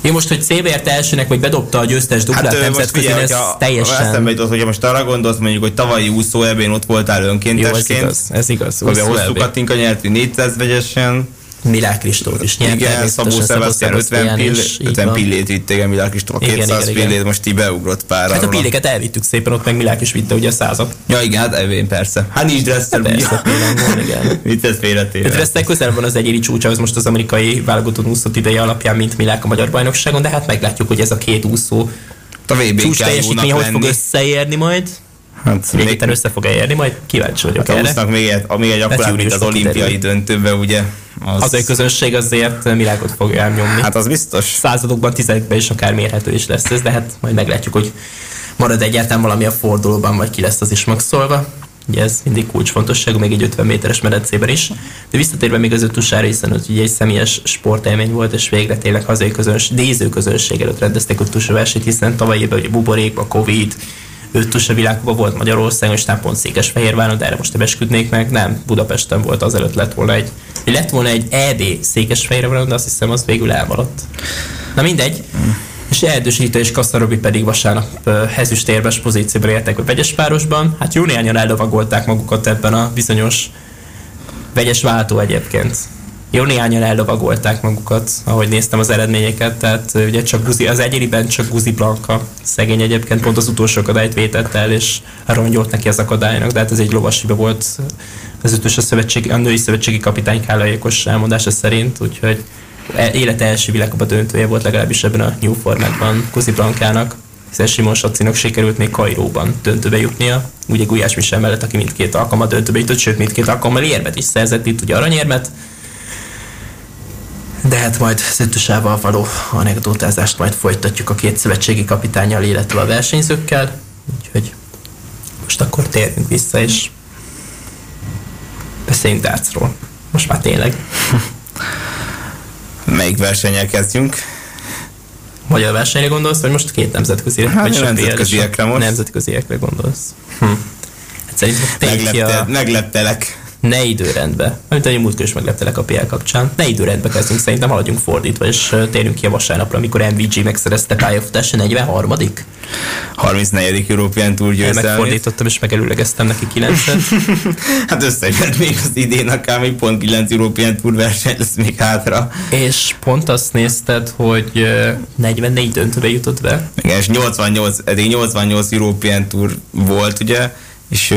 Én most, hogy Szévért elsőnek, vagy bedobta a győztes duplát hát, nemzetközi, ez teljesen... Eszembe jutott, hogyha most arra gondolsz, mondjuk, hogy tavalyi úszó ebben ott voltál önkéntesként. Jó, ez igaz. Ez igaz. Akkor hosszú Katinka nyert 400 vegyesen. Milák Kristóf is nyert. Igen, Szabó Sebastian 50, pill, 50 pillét vitt, igen, Milák Kristóf 200 igen, pillét, most így beugrott pár. Hát a pilléket elvittük szépen, ott meg Milák is vitte ugye a százat. Ja igen, hát evén persze. Hát nincs dresszel. Hát persze, tényleg, igen. (laughs) Mit ez félretéve? Dresszel közel van az egyéni csúcsához most az amerikai válogatott úszott ideje alapján, mint Milák a magyar bajnokságon, de hát meglátjuk, hogy ez a két úszó a csúcs teljesítmény hogy fog összeérni majd. Hát még héten össze fog érni, majd kíváncsi vagyok hát, erre. még egy, még egy akkor, mint az olimpiai döntőbe, ugye az... hazai közönség azért világot fog elnyomni. Hát az biztos. Századokban, tizedekben is akár mérhető is lesz ez, de hát majd meglátjuk, hogy marad egyáltalán valami a fordulóban, vagy ki lesz az is maxolva. Ugye ez mindig kulcsfontosságú, még egy 50 méteres medencében is. De visszatérve még az ötusára, hiszen az ugye egy személyes sportélmény volt, és végre tényleg hazai közönség, néző közönség előtt rendezték ötusa versenyt, hiszen tavaly évben ugye a Covid, ötusa világban volt Magyarországon, és nem pont Székesfehérváron, de erre most nem esküdnék meg, nem, Budapesten volt, azelőtt lett volna egy, lett volna egy ED Székesfehérváron, de azt hiszem, az végül elmaradt. Na mindegy. És Erdős és Kasszarobi pedig vasárnap ezüstérves pozícióban értek a vegyes párosban. Hát jó néhányan ellovagolták magukat ebben a bizonyos vegyes váltó egyébként. Jó néhányan ellovagolták magukat, ahogy néztem az eredményeket, tehát ugye csak Guzi, az egyéniben csak Guzi Blanka szegény egyébként pont az utolsó akadályt vétett el, és rongyolt neki az akadálynak, de hát ez egy lovasiba volt az ütős a, szövetségi, a női szövetségi kapitány Kálaékos elmondása szerint, úgyhogy E, élete első világkupa döntője volt legalábbis ebben a New Formatban Kuzi Blankának, hiszen Simon Sacinak sikerült még Kairóban döntőbe jutnia, ugye Gulyás Michel mellett, aki mindkét alkalommal döntőbe jutott, sőt mindkét alkalommal érmet is szerzett, itt ugye aranyérmet, de hát majd Szöttusával való anekdotázást majd folytatjuk a két szövetségi kapitányjal, illetve a versenyzőkkel, úgyhogy most akkor térjünk vissza, és beszéljünk Dácról. Most már tényleg. (laughs) Melyik versenyel kezdjünk? Magyar versenyre gondolsz, vagy most két nemzetközi? Hát vagy nemzetköziekre most. Nemzetköziekre gondolsz. Hm. Hát szerintem Meglepte, a... megleptelek ne időrendbe. Amit a múltkor is megleptelek a PL kapcsán. Ne időrendbe kezdünk, szerintem haladjunk fordítva, és térjünk ki a vasárnapra, amikor MVG megszerezte pályafutása 43 34. European Tour győzelmét. Megfordítottam és megelőlegeztem neki 9-et. (laughs) hát összejött még az idén, akár még pont 9 European Tour verseny lesz még hátra. És pont azt nézted, hogy 44 döntőbe jutott be. Igen, és 88, eddig 88 European Tour volt, ugye, és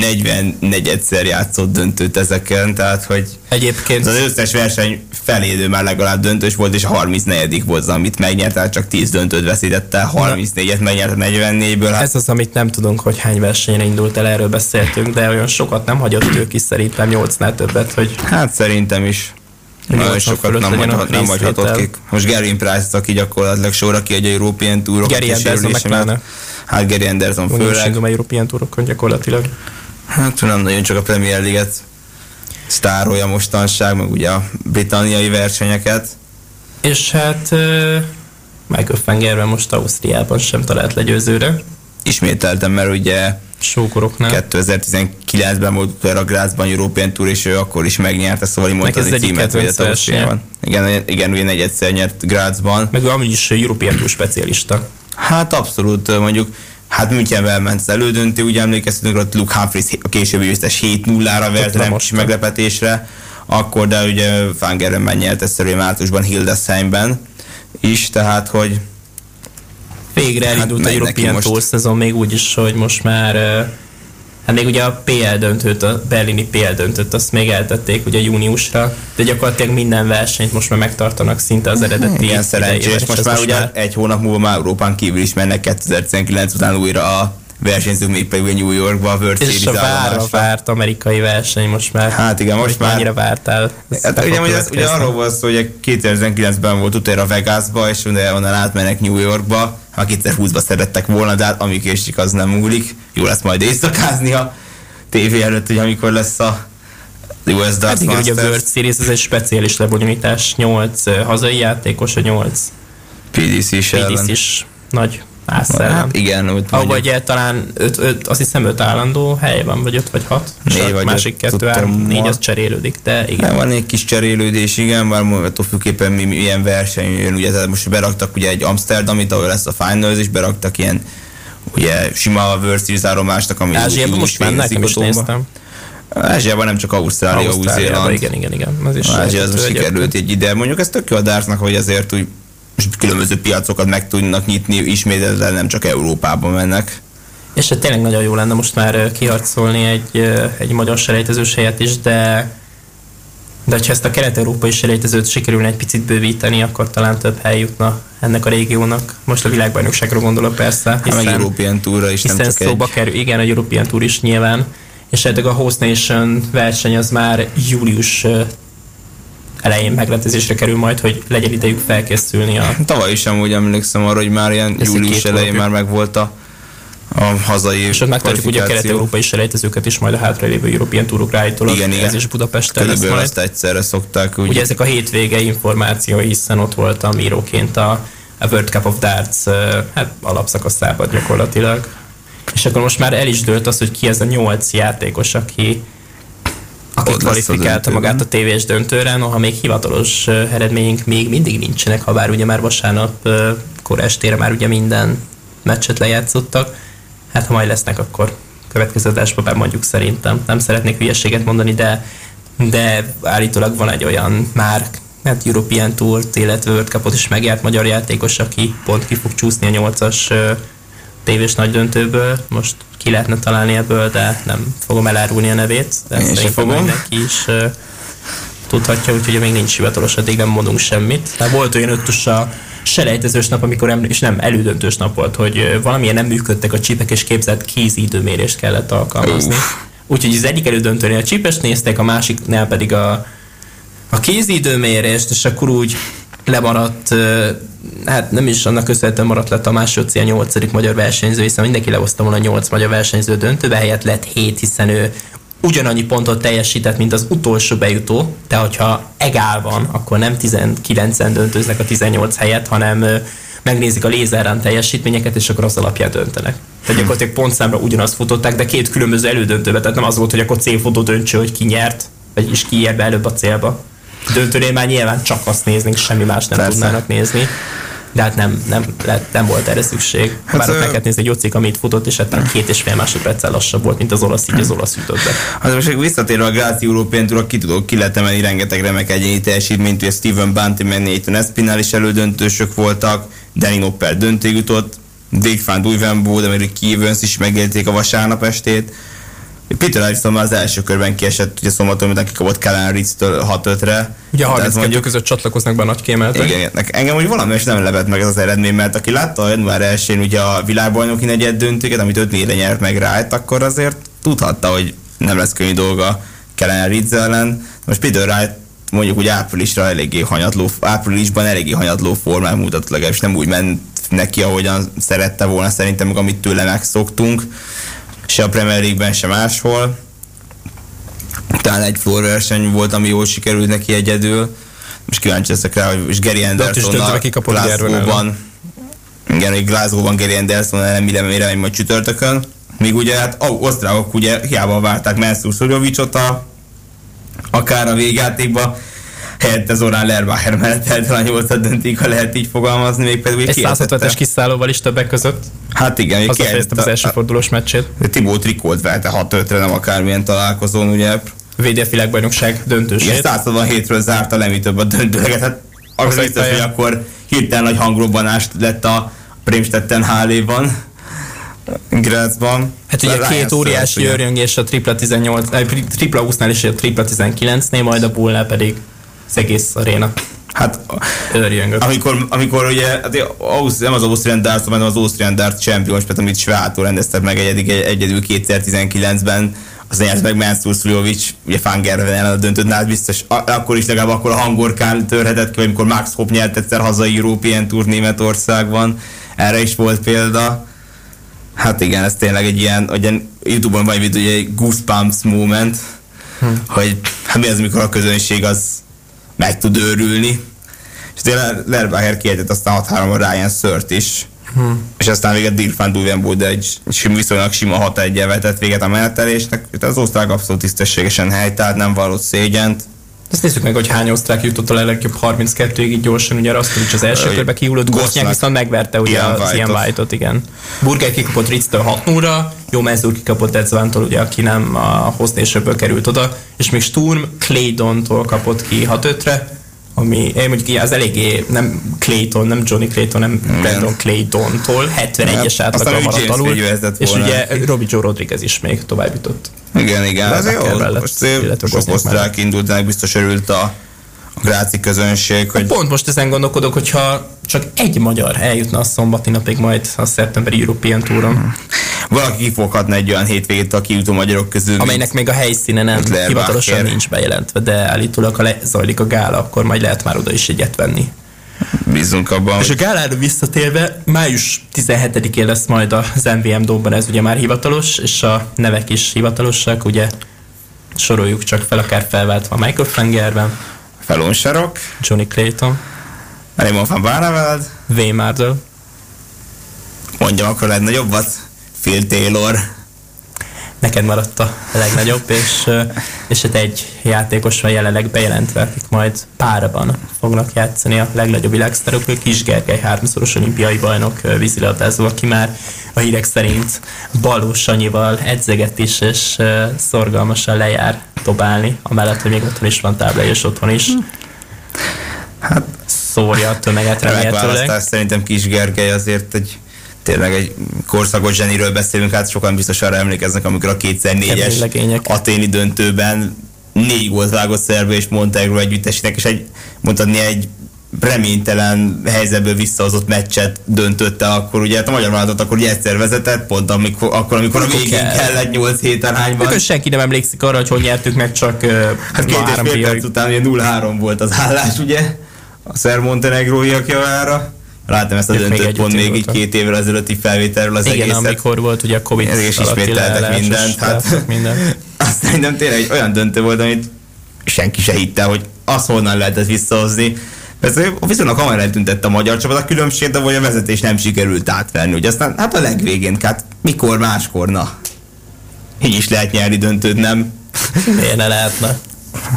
44-szer játszott döntőt ezeken, tehát hogy Egyébként az összes verseny felédő már legalább döntős volt, és a 34 volt az, amit megnyert, tehát csak 10 döntőt veszített el, 34-et megnyert a 44-ből. Hát... Ez az, amit nem tudunk, hogy hány versenyre indult el, erről beszéltünk, de olyan sokat nem hagyott ő ki, szerintem 8-nál többet, hogy... Hát szerintem is. Nagyon sokat nem, hagyhat, nem hagyhatott ki. Most Gary Price, aki gyakorlatilag sorra ki egy European Tourok. Gary Anderson meg Hát Gary Anderson főleg. Mondjuk European Tourokon gyakorlatilag. Hát nem nagyon csak a Premier League-et sztárolja mostanság, meg ugye a britanniai versenyeket. És hát Michael Fengerben most Ausztriában sem talált legyőzőre. Ismételtem, mert ugye Sókoroknál. 2019-ben volt a Grazban European Tour, és ő akkor is megnyerte, szóval mondta, hogy címet védett Ausztriában. Igen, igen, ugye negyedszer nyert Grazban. Meg amúgy is European Tour specialista. Hát abszolút, mondjuk Hát Münchenvel ment az elődöntő, ugye emlékeztetünk, hogy Luke Humphries a későbbi győztes 7-0-ra vert nem kis meglepetésre, akkor, de ugye Fangerönben nyert egyszerűen márciusban Hildesheimben is, tehát hogy Végre hát elindult hát a European Tour szezon, még úgy is, hogy most már Hát még ugye a PL döntőt, a berlini PL döntőt, azt még eltették ugye júniusra, de gyakorlatilag minden versenyt most már megtartanak szinte az eredeti Igen, szerencsés. Most már ugye már... egy hónap múlva már Európán kívül is mennek 2019 után újra a versenyzők még pedig New Yorkba, a World És a várva várt amerikai verseny most már. Hát igen, most már. Mennyire vártál? Hát ugye, ugye, ugye arról volt szó, hogy 2019-ben volt utána Vegasba, és onnan átmennek New Yorkba, ha 2020-ba szerettek volna, de hát ami késik, az nem múlik. Jó lesz majd éjszakázni a tévé előtt, hogy amikor lesz a US Darts hát igen, ugye a World Series, ez egy speciális lebonyolítás, 8 hazai játékos, a 8 PDC is PDC is nagy Ászellem. Hát igen, ugye talán öt, öt, azt hiszem öt állandó hely van, vagy öt vagy hat. Négy vagy másik öt, kettő áll, négy az cserélődik, de igen. Nem, van egy kis cserélődés, igen, bár attól függképpen mi, milyen verseny jön, ugye tehát most beraktak ugye egy Amsterdamit, ahol lesz a finals, és beraktak ilyen ugye sima World Series áromásnak, ami Ázsiában most mennek, nem is néztem. Ázsiában nem csak Ausztrália, Új-Zéland. Igen, igen, igen. Az is Ázsia az sikerült egy ide. Mondjuk ez tök jó a Dárznak, hogy azért úgy különböző piacokat meg tudnak nyitni, ismételten nem csak Európában mennek. És hát tényleg nagyon jó lenne most már kiharcolni egy, egy magyar selejtezős helyet is, de de ha ezt a kelet-európai selejtezőt sikerülne egy picit bővíteni, akkor talán több hely jutna ennek a régiónak. Most a világbajnokságra gondolok persze. Hiszen, a European Tourra is nem csak szóba egy... kerül, igen, a European Tour is nyilván, és a Host Nation verseny az már július elején megrendezésre kerül majd, hogy legyen idejük felkészülni a... (laughs) Tavaly is amúgy emlékszem arra, hogy már ilyen július elején már megvolt a a hazai És ott megtartjuk ugye a kelet-európai selejtezőket is majd a hátralévő European Tourok állítólag. Igen, igen. Ez is Budapesten lesz majd. egyszerre szokták. Úgy. Ugye ezek a hétvége információi, hiszen ott voltam íróként a, a World Cup of Darts hát alapszakaszában gyakorlatilag. És akkor most már el is dőlt az, hogy ki ez a nyolc játékos, aki Ott kvalifikálta magát a tévés döntőre, noha még hivatalos eredményünk még mindig nincsenek, ha bár ugye már vasárnap kor estére már ugye minden meccset lejátszottak. Hát ha majd lesznek, akkor következő adásban mondjuk szerintem. Nem szeretnék hülyeséget mondani, de, de állítólag van egy olyan már hát European tour illetve World Cupot is megjárt magyar játékos, aki pont ki fog csúszni a nyolcas tévés nagy döntőből. Most ki lehetne találni ebből, de nem fogom elárulni a nevét. De Én sem fogom. Neki is uh, tudhatja, úgyhogy még nincs hivatalos, addig nem mondunk semmit. De volt olyan öttus a selejtezős nap, amikor eml- és nem elődöntős nap volt, hogy valamilyen nem működtek a csípek, és képzett kézi időmérést kellett alkalmazni. Úgyhogy az egyik elődöntőnél a csípest nézték, a másiknál pedig a, a kézi időmérést, és akkor úgy lemaradt, hát nem is annak köszönhetően maradt lett a másodszia nyolcadik magyar versenyző, hiszen mindenki lehozta volna nyolc magyar versenyző döntőbe, helyett lett hét, hiszen ő ugyanannyi pontot teljesített, mint az utolsó bejutó, de hogyha egál van, akkor nem 19-en döntőznek a 18 helyet, hanem megnézik a lézerrán teljesítményeket, és akkor az alapján döntenek. Tehát gyakorlatilag pontszámra ugyanazt futották, de két különböző elődöntőbe, tehát nem az volt, hogy akkor célfotó döntső, hogy ki nyert, vagyis ki ér be előbb a célba. Döntőnél már nyilván csak azt néznénk, semmi más nem Persze. tudnának nézni de hát nem, nem, lett, nem volt erre szükség. Hát, Bár ott meg kellett nézni egy Jocik, amit futott, és hát két és fél másodperccel lassabb volt, mint az olasz, így az olasz jutott be. Hát most visszatérve a Gráci European Tour, ki tudok, ki lehet emelni rengeteg remek egyéni teljesítményt, hogy Steven Bunty, Nathan Espinal is elődöntősök voltak, Danny Nopper döntig jutott, Dick van Duyvenbo, de még Kivens is megélték a vasárnap estét. Peter Harrison már az első körben kiesett, ugye szombaton, mint aki kapott Kellen Ritz-től 6-5-re. Ugye a 32 mondjuk, között csatlakoznak be a nagy kiemeltek. Igen, engem úgy valami is nem levet meg ez az eredmény, mert aki látta a január 1 ugye a világbajnoki negyed döntőket, amit 5 4 nyert meg Wright, akkor azért tudhatta, hogy nem lesz könnyű dolga Kellen Ritz ellen. Most Peter Wright mondjuk úgy áprilisra eléggé hanyatló, áprilisban eléggé hanyatló formát mutatott legalábbis nem úgy ment neki, ahogyan szerette volna szerintem, meg amit tőle megszoktunk se a Premier League-ben, se máshol. Talán egy floor verseny volt, ami jól sikerült neki egyedül. Most kíváncsi leszek rá, hogy és Gary Anderson a Glasgow-ban igen, hogy Glasgow-ban Gary Anderson ellen mire, mire megy majd csütörtökön. Míg ugye hát ó, osztrákok ugye hiába várták Menszúr Szorjovicsot a, akár a végjátékba, helyette Zorán Lerbacher mellett el a nyolcad döntik, ha lehet így fogalmazni, még pedig Egy 160-es kiszállóval is többek között. Hát igen. Az az első fordulós meccsét. Tibó Trikolt velte 6 5 nem akármilyen találkozón, ugye. VDF világbajnokság döntősét. Igen, 167-ről zárta le, több a döntőleget. Hát az biztos, hogy akkor hirtelen nagy hangrobbanást lett a Prémstetten háléban. Grazban. Hát ugye Ryan két óriási örjöngés a tripla 18, eh, tripla 20-nál és a tripla 19-nél, majd a bullnál pedig az egész aréna. Hát Örjöngök. amikor, amikor ugye, hát nem az Austrian Darts, hanem az Austrian Darts Championship, amit Sváától rendeztek meg egyedik, egyedül 2019-ben, az nyert meg Mansur Szuljovic, ugye Fangerven ellen a döntött, hát biztos, akkor is legalább akkor a hangorkán törhetett ki, amikor Max Hopp nyert egyszer hazai European Tour Németországban, erre is volt példa. Hát igen, ez tényleg egy ilyen, ilyen Youtube-on videó, egy goosebumps moment, hm. hogy hát mi az, amikor a közönség az meg tud őrülni. És tényleg Lerbacher kiejtett aztán 6-3 a Ryan Szört is. Hmm. És aztán véget Dirk van Duvenbo, de egy viszonylag sima 6 1 vetett véget a menetelésnek. Az osztrák abszolút tisztességesen helytált, nem vallott szégyent. Ezt nézzük meg, hogy hány osztrák jutott a legjobb 32-ig így gyorsan, ugye Rasztovics az első körbe kiullott, Gosznyák viszont megverte ugye Ian az Ian White-ot, igen. Burger kikapott Ritz-től 6 0 jó Mezur kikapott Edzvántól, ugye, aki nem a Hostnation került oda, és még Sturm Claydon-tól kapott ki 6-5-re, ami én mondjuk az eléggé nem Clayton, nem Johnny Clayton, nem Igen. Brandon Clayton-tól 71-es hát, átlaga maradt alul, és ugye Robbie Joe Rodriguez is még tovább jutott. Igen, igen, ez jó, most sok osztrák indult, de biztos örült a a gráci közönség. Hogy... Pont most ezen gondolkodok, hogyha csak egy magyar eljutna a szombati napig majd a szeptemberi European Touron. valaki kifoghatna egy olyan hétvégét a kijutó magyarok közül. Amelynek még a helyszíne nem hivatalosan nincs bejelentve, de állítólag ha lezajlik a gála, akkor majd lehet már oda is egyet venni. Bízunk abban. És a gálára visszatérve, május 17-én lesz majd az MVM Dóban, ez ugye már hivatalos, és a nevek is hivatalosak, ugye soroljuk csak fel, akár felváltva Michael Fengerben. Felon Sarok. Johnny Clayton. Raymond van Barneveld. V. Mardell. Mondjam akkor legnagyobbat. Phil Taylor neked maradt a legnagyobb, és, és hát egy játékos van jelenleg bejelentve, akik majd párban fognak játszani a legnagyobb világsztárok, Kis Gergely háromszoros olimpiai bajnok vízilabdázó, aki már a hírek szerint Baló Sanyival edzeget is, és szorgalmasan lejár dobálni, amellett, hogy még otthon is van tábla, és otthon is. Hát, szórja a tömeget remélhetőleg. Szerintem Kis Gergely azért egy tényleg egy korszakos zseniről beszélünk, hát sokan biztos arra emlékeznek, amikor a 2004-es aténi döntőben négy gólt vágott Szerbe és Montenegro együttesének, és egy, mondhatni egy reménytelen helyzetből visszahozott meccset döntötte, akkor ugye hát a magyar vállalatot akkor ugye egyszer vezetett, pont amikor, akkor, amikor a végén kell. kellett 8 héten hányban. Akkor senki nem emlékszik arra, hogy hogy nyertük meg, csak hát két és fél perc után ugye 0-3 volt az állás, ugye, a Szer Montenegróiak javára. Láttam ezt a döntőt pont még így két évvel ezelőtti felvételről az Igen, egészet. amikor volt ugye a Covid Ez is ismételtek mindent. Hát, (laughs) azt szerintem tényleg egy olyan döntő volt, amit senki se hitte, hogy az honnan lehet ezt visszahozni. Persze viszonylag hamar eltüntette a magyar csapat a különbség, de vagy a vezetés nem sikerült átvenni. Ugye aztán hát a legvégén, hát mikor máskor, na. Így is lehet nyerni döntőt, nem? Miért ne lehetne?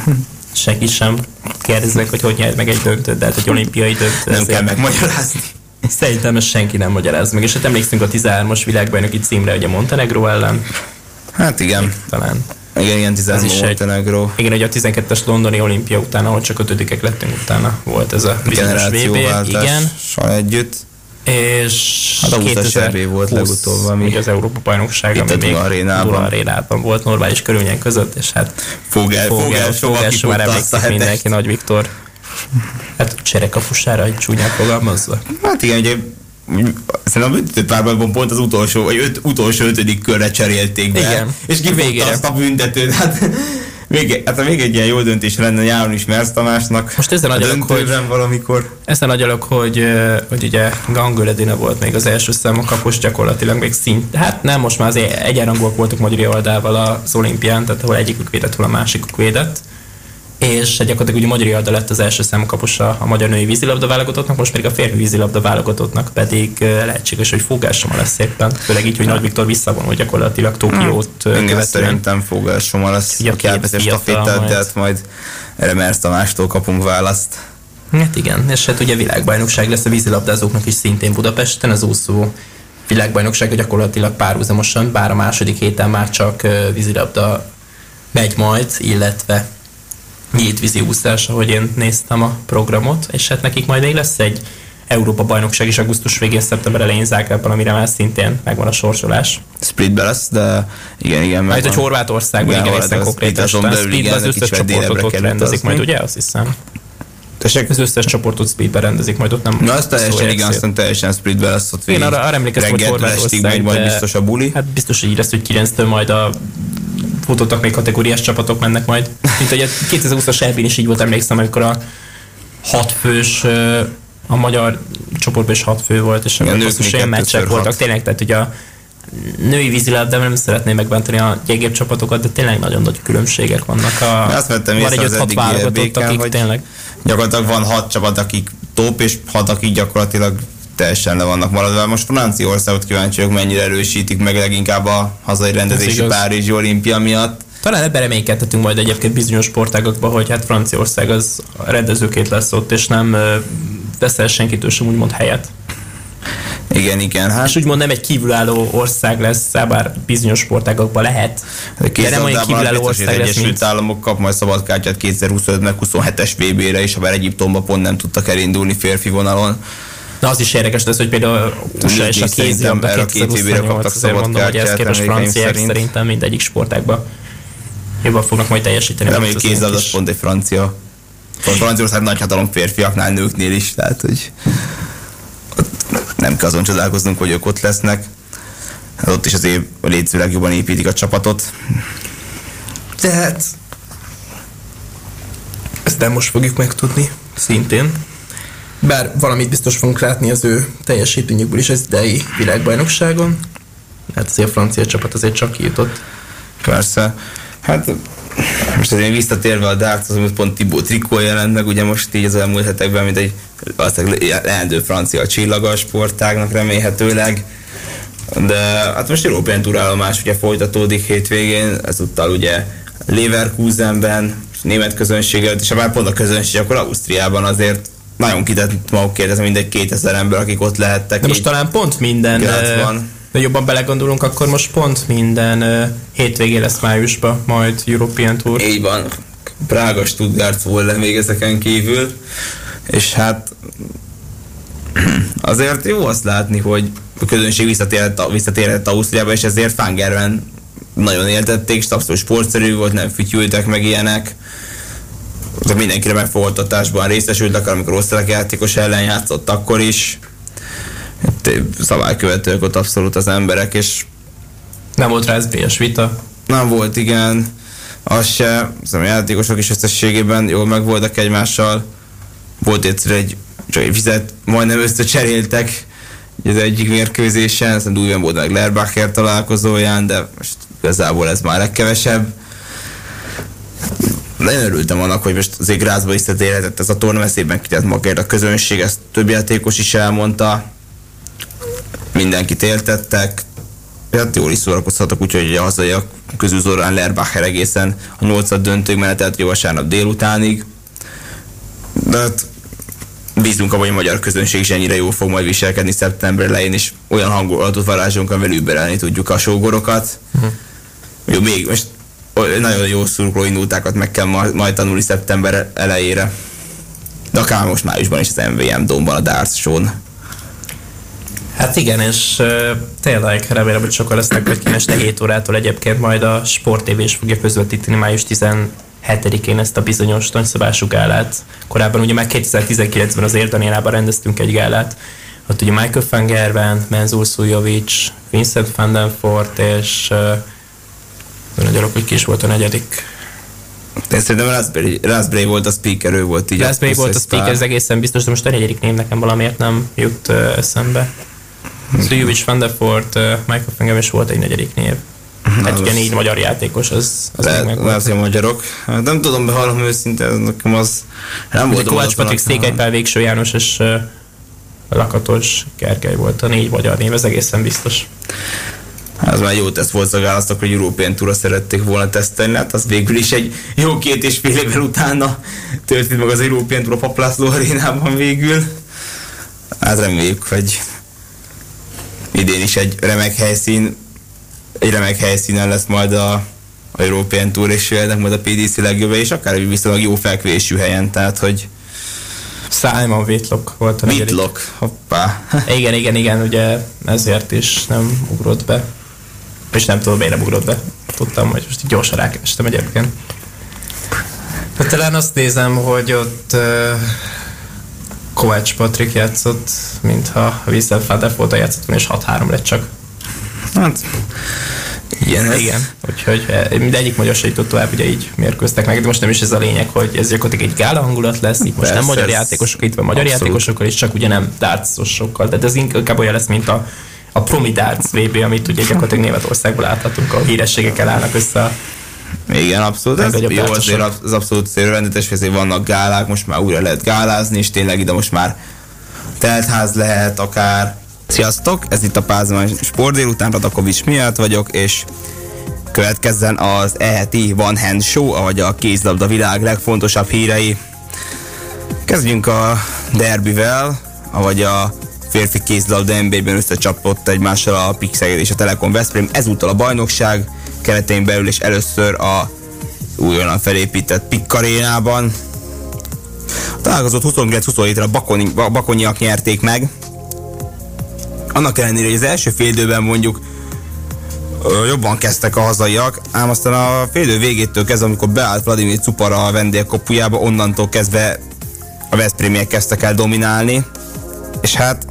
(laughs) senki sem kérdezi meg, hogy hogy nyert meg egy döntőt, de hát egy olimpiai döntő. Nem kell megmagyarázni. Szerintem ezt senki nem magyaráz meg, és hát emlékszünk a 13-as világbajnoki címre, ugye Montenegro ellen. Hát igen. Talán. Igen, ilyen 13 Montenegro. Egy, igen, egy a 12-es londoni olimpia után, ahol csak ötödikek lettünk utána volt ez a bizonyos VB. Igen. együtt. És hát a 2000 volt legutóbb, ami az Európa bajnokság, ami még Dula arénában volt normális körülmények között, és hát Fogel, Fogel, Fogel, Fogel már emlékszik mindenki, Nagy Viktor. Hát cserekapusára, egy csúnyán fogalmazva. Hát igen, ugye Szerintem a büntetőpárban pont az utolsó, vagy öt, utolsó ötödik körre cserélték be. Igen. És kifogta azt a büntetőt. Hát még, hát még egy ilyen jó döntés lenne nyáron is Mersz Tamásnak. Most ezen nagy hogy valamikor. Ezen nagy alak, hogy, hogy ugye Gangöledina volt még az első számok kapos gyakorlatilag még szint. Hát nem, most már azért egyenrangúak voltak Magyari Aldával az olimpián, tehát ahol egyikük védett, hol a másikuk védett és gyakorlatilag ugye Magyar Alda lett az első kaposa a magyar női vízilabda válogatottnak, most pedig a férfi vízilabda válogatottnak pedig lehetséges, hogy fogásoma lesz éppen, főleg így, hogy Nagy Viktor visszavonul gyakorlatilag Tokiót hmm. követően. szerintem fogásoma lesz, a elveszett a fételt, de hát majd erre Mersz Tamástól kapunk választ. Hát igen, és hát ugye világbajnokság lesz a vízilabdázóknak is szintén Budapesten, az úszó világbajnokság gyakorlatilag párhuzamosan, bár a második héten már csak vízilabda megy majd, illetve nyílt vízi úszás, ahogy én néztem a programot, és hát nekik majd még lesz egy Európa bajnokság is augusztus végén, szeptember elején Zágrában, amire már szintén megvan a sorsolás. Splitbe lesz, de igen, igen. Majd, hogy Horvátországban, igen, egészen konkrétan. Splitbe az összes csoportot ott rendezik majd, ugye? Azt hiszem. Tessék? Az összes csoportot splitbe rendezik, majd ott nem... Na, az teljesen, igen, aztán teljesen splitbe lesz ott végig. Én arra, arra emlékeztem, hogy Horvátország, majd biztos a buli. Hát biztos, hogy így lesz, hogy 9-től majd a futottak még kategóriás csapatok mennek majd. Mint hogy a 2020-as Erbin is így volt, emlékszem, amikor a hat fős a magyar csoportban is hat fő volt, és a basszus olyan meccsek voltak. Tényleg, tehát ugye a női vízilabdában nem szeretném megbántani a gyengébb csapatokat, de tényleg nagyon nagy különbségek vannak. A, azt vettem van egy 5-6 válogatott, akik hogy tényleg... Gyakorlatilag van hat csapat, akik top, és hat, akik gyakorlatilag teljesen le vannak maradva. Most Franciaországot kíváncsi vagyok, mennyire erősítik meg leginkább a hazai rendezési Párizsi olimpia miatt. Talán ebben reménykedhetünk majd egyébként bizonyos sportágokban, hogy hát Franciaország az rendezőként lesz ott, és nem veszel senkitől sem úgymond helyet. Igen, igen. Hát... És úgymond nem egy kívülálló ország lesz, bár bizonyos sportágokban lehet. De, de nem olyan kívülálló ország lesz, Egyesült mint... Államok kap majd szabadkártyát 2025 meg 27-es VB-re is, ha bár Egyiptomba pont nem tudtak elindulni férfi vonalon. Na az is érdekes lesz, hogy például USA és a kézilabda 2028 azért mondom, hogy ez képest franciák szerint. szerintem mindegyik sportákban jobban fognak majd teljesíteni. Még kézilabda az pont egy francia. Franciaország nagy hatalom férfiaknál, nőknél is, tehát hogy nem kell azon csodálkoznunk, hogy ők ott lesznek. Hát ott is azért a létszőleg jobban építik a csapatot. Tehát ezt nem most fogjuk megtudni, szintén. Bár valamit biztos fogunk látni az ő teljesítményükből is az idei világbajnokságon. Hát azért a francia csapat azért csak kijutott. Persze. Hát most azért visszatérve a darts, az pont Tibó Trikó jelent meg, ugye most így az elmúlt hetekben, mint egy leendő francia csillaga a sportágnak remélhetőleg. De hát most European Tour állomás ugye folytatódik hétvégén, ezúttal ugye Leverkusenben, német közönséget, és ha már pont a közönség, akkor Ausztriában azért nagyon kitett maguk kérdezem mindegy 2000 ember, akik ott lehettek. De most talán pont minden van. De jobban belegondolunk, akkor most pont minden uh, hétvégé lesz májusban, majd European Tour. Így van. Prága, Stuttgart volt még ezeken kívül. És hát (clears throat) azért jó azt látni, hogy a közönség visszatérhet, visszatérhet Ausztriába, és ezért Fangerben nagyon éltették, abszolút sportszerű volt, nem fütyültek meg ilyenek. De mindenkire megfogadtatásban részesültek, amikor osztrák játékos ellen játszott akkor is. Szabálykövetők ott abszolút az emberek, és nem volt rá SZBS vita? Nem volt, igen. Az se, a játékosok is összességében jól megvoltak egymással. Volt egyszer egy, csak egy vizet majdnem összecseréltek az egyik mérkőzésen, aztán újban volt meg Lerbacher találkozóján, de most igazából ez már legkevesebb. Nagyon örültem annak, hogy most azért Grászba visszatérhetett ez a torna, veszélyben kitett magért a közönség, ezt több játékos is elmondta. Mindenkit éltettek, hát jól is szórakozhatok, úgyhogy a hazaiak közül Zorán Lerbacher egészen a nyolcad döntők menetelt jó vasárnap délutánig. De hát bízunk abban, hogy a magyar közönség is ennyire jól fog majd viselkedni szeptember elején, és olyan hangulatot varázsunk, amivel überelni tudjuk a sógorokat. Uh-huh. Jó, még most nagyon jó szurkoló indultákat meg kell majd tanulni szeptember elejére. De akár most májusban is az MVM domban a Darts show Hát igen, és uh, tényleg remélem, hogy sokan lesznek, hogy este 7 órától egyébként majd a Sport TV is fogja közvetíteni május 17-én ezt a bizonyos nagyszabású gálát. Korábban ugye már 2019-ben az Érdanénában rendeztünk egy gálát, ott ugye Michael Fangerben, Menzur Szujovic, Vincent van den Fort és uh, nagyon hogy ki is volt a negyedik. De szerintem Raspberry, Raspberry volt a speaker, ő volt így. Raspberry volt a speaker, ez egészen biztos, de most a negyedik név nekem valamiért nem jut uh, eszembe. Szűjüvics, Van Fort, uh, Michael Fengem is volt egy negyedik név. Hát ugye négy magyar játékos, az, az Le, meg Lehet, hogy magyarok. Hát nem tudom, behallom őszintén, nekem az nem volt. Kovács Patrik, Székelypál, Végső János és uh, Lakatos Gergely volt a négy magyar név, ez egészen biztos. Az már jó tesz volt szolgálasztok, hogy European Tour szerették volna tesztelni, hát az végül is egy jó két és fél évvel utána történt meg az European Tour a Paplászló arénában végül. Hát reméljük, hogy idén is egy remek helyszín, egy remek helyszínen lesz majd a, a European Tour, és jöhetnek majd a PDC legjobb, és akár egy viszonylag jó fekvésű helyen, tehát hogy Simon Whitlock volt a Whitlock, hoppá. (laughs) igen, igen, igen, ugye ezért is nem ugrott be. És nem tudom, miért nem ugrott be. Tudtam, hogy most gyorsan rákerestem egyébként. Hát talán azt nézem, hogy ott Kovács Patrik játszott, mintha Vincent Fader volt a játszott és 6-3 lett csak. Hát, igen, igen. Úgyhogy eh, mindegyik magyar se jutott tovább, ugye így mérkőztek meg, de most nem is ez a lényeg, hogy ez gyakorlatilag egy gála hangulat lesz, itt most Persze, nem magyar játékosok, itt van magyar abszolút. játékosokkal, és csak ugye nem dartsosokkal. Tehát ez inkább olyan lesz, mint a, a Promi Darts VB, amit ugye gyakorlatilag Németországból láthatunk, a hírességekkel állnak össze a igen, abszolút. Ez jó, azért az abszolút szélrendetes, ezért vannak gálák, most már újra lehet gálázni, és tényleg ide most már teltház lehet akár. Sziasztok, ez itt a Pázmány Sport délután, Radakovics miatt vagyok, és következzen az eheti One Hand Show, ahogy a kézlabda világ legfontosabb hírei. Kezdjünk a derbivel, ahogy a férfi kézlabda NBA-ben összecsapott egymással a Pixel és a Telekom Veszprém. Ezúttal a bajnokság keretén belül és először a újonnan felépített Pikkarénában. A találkozót 29-27-re a Bakonyiak nyerték meg. Annak ellenére, hogy az első fél mondjuk jobban kezdtek a hazaiak, ám aztán a félidő végétől kezdve, amikor beállt Vladimir Cupara a vendégkapujába, onnantól kezdve a Veszprémiek kezdtek el dominálni, és hát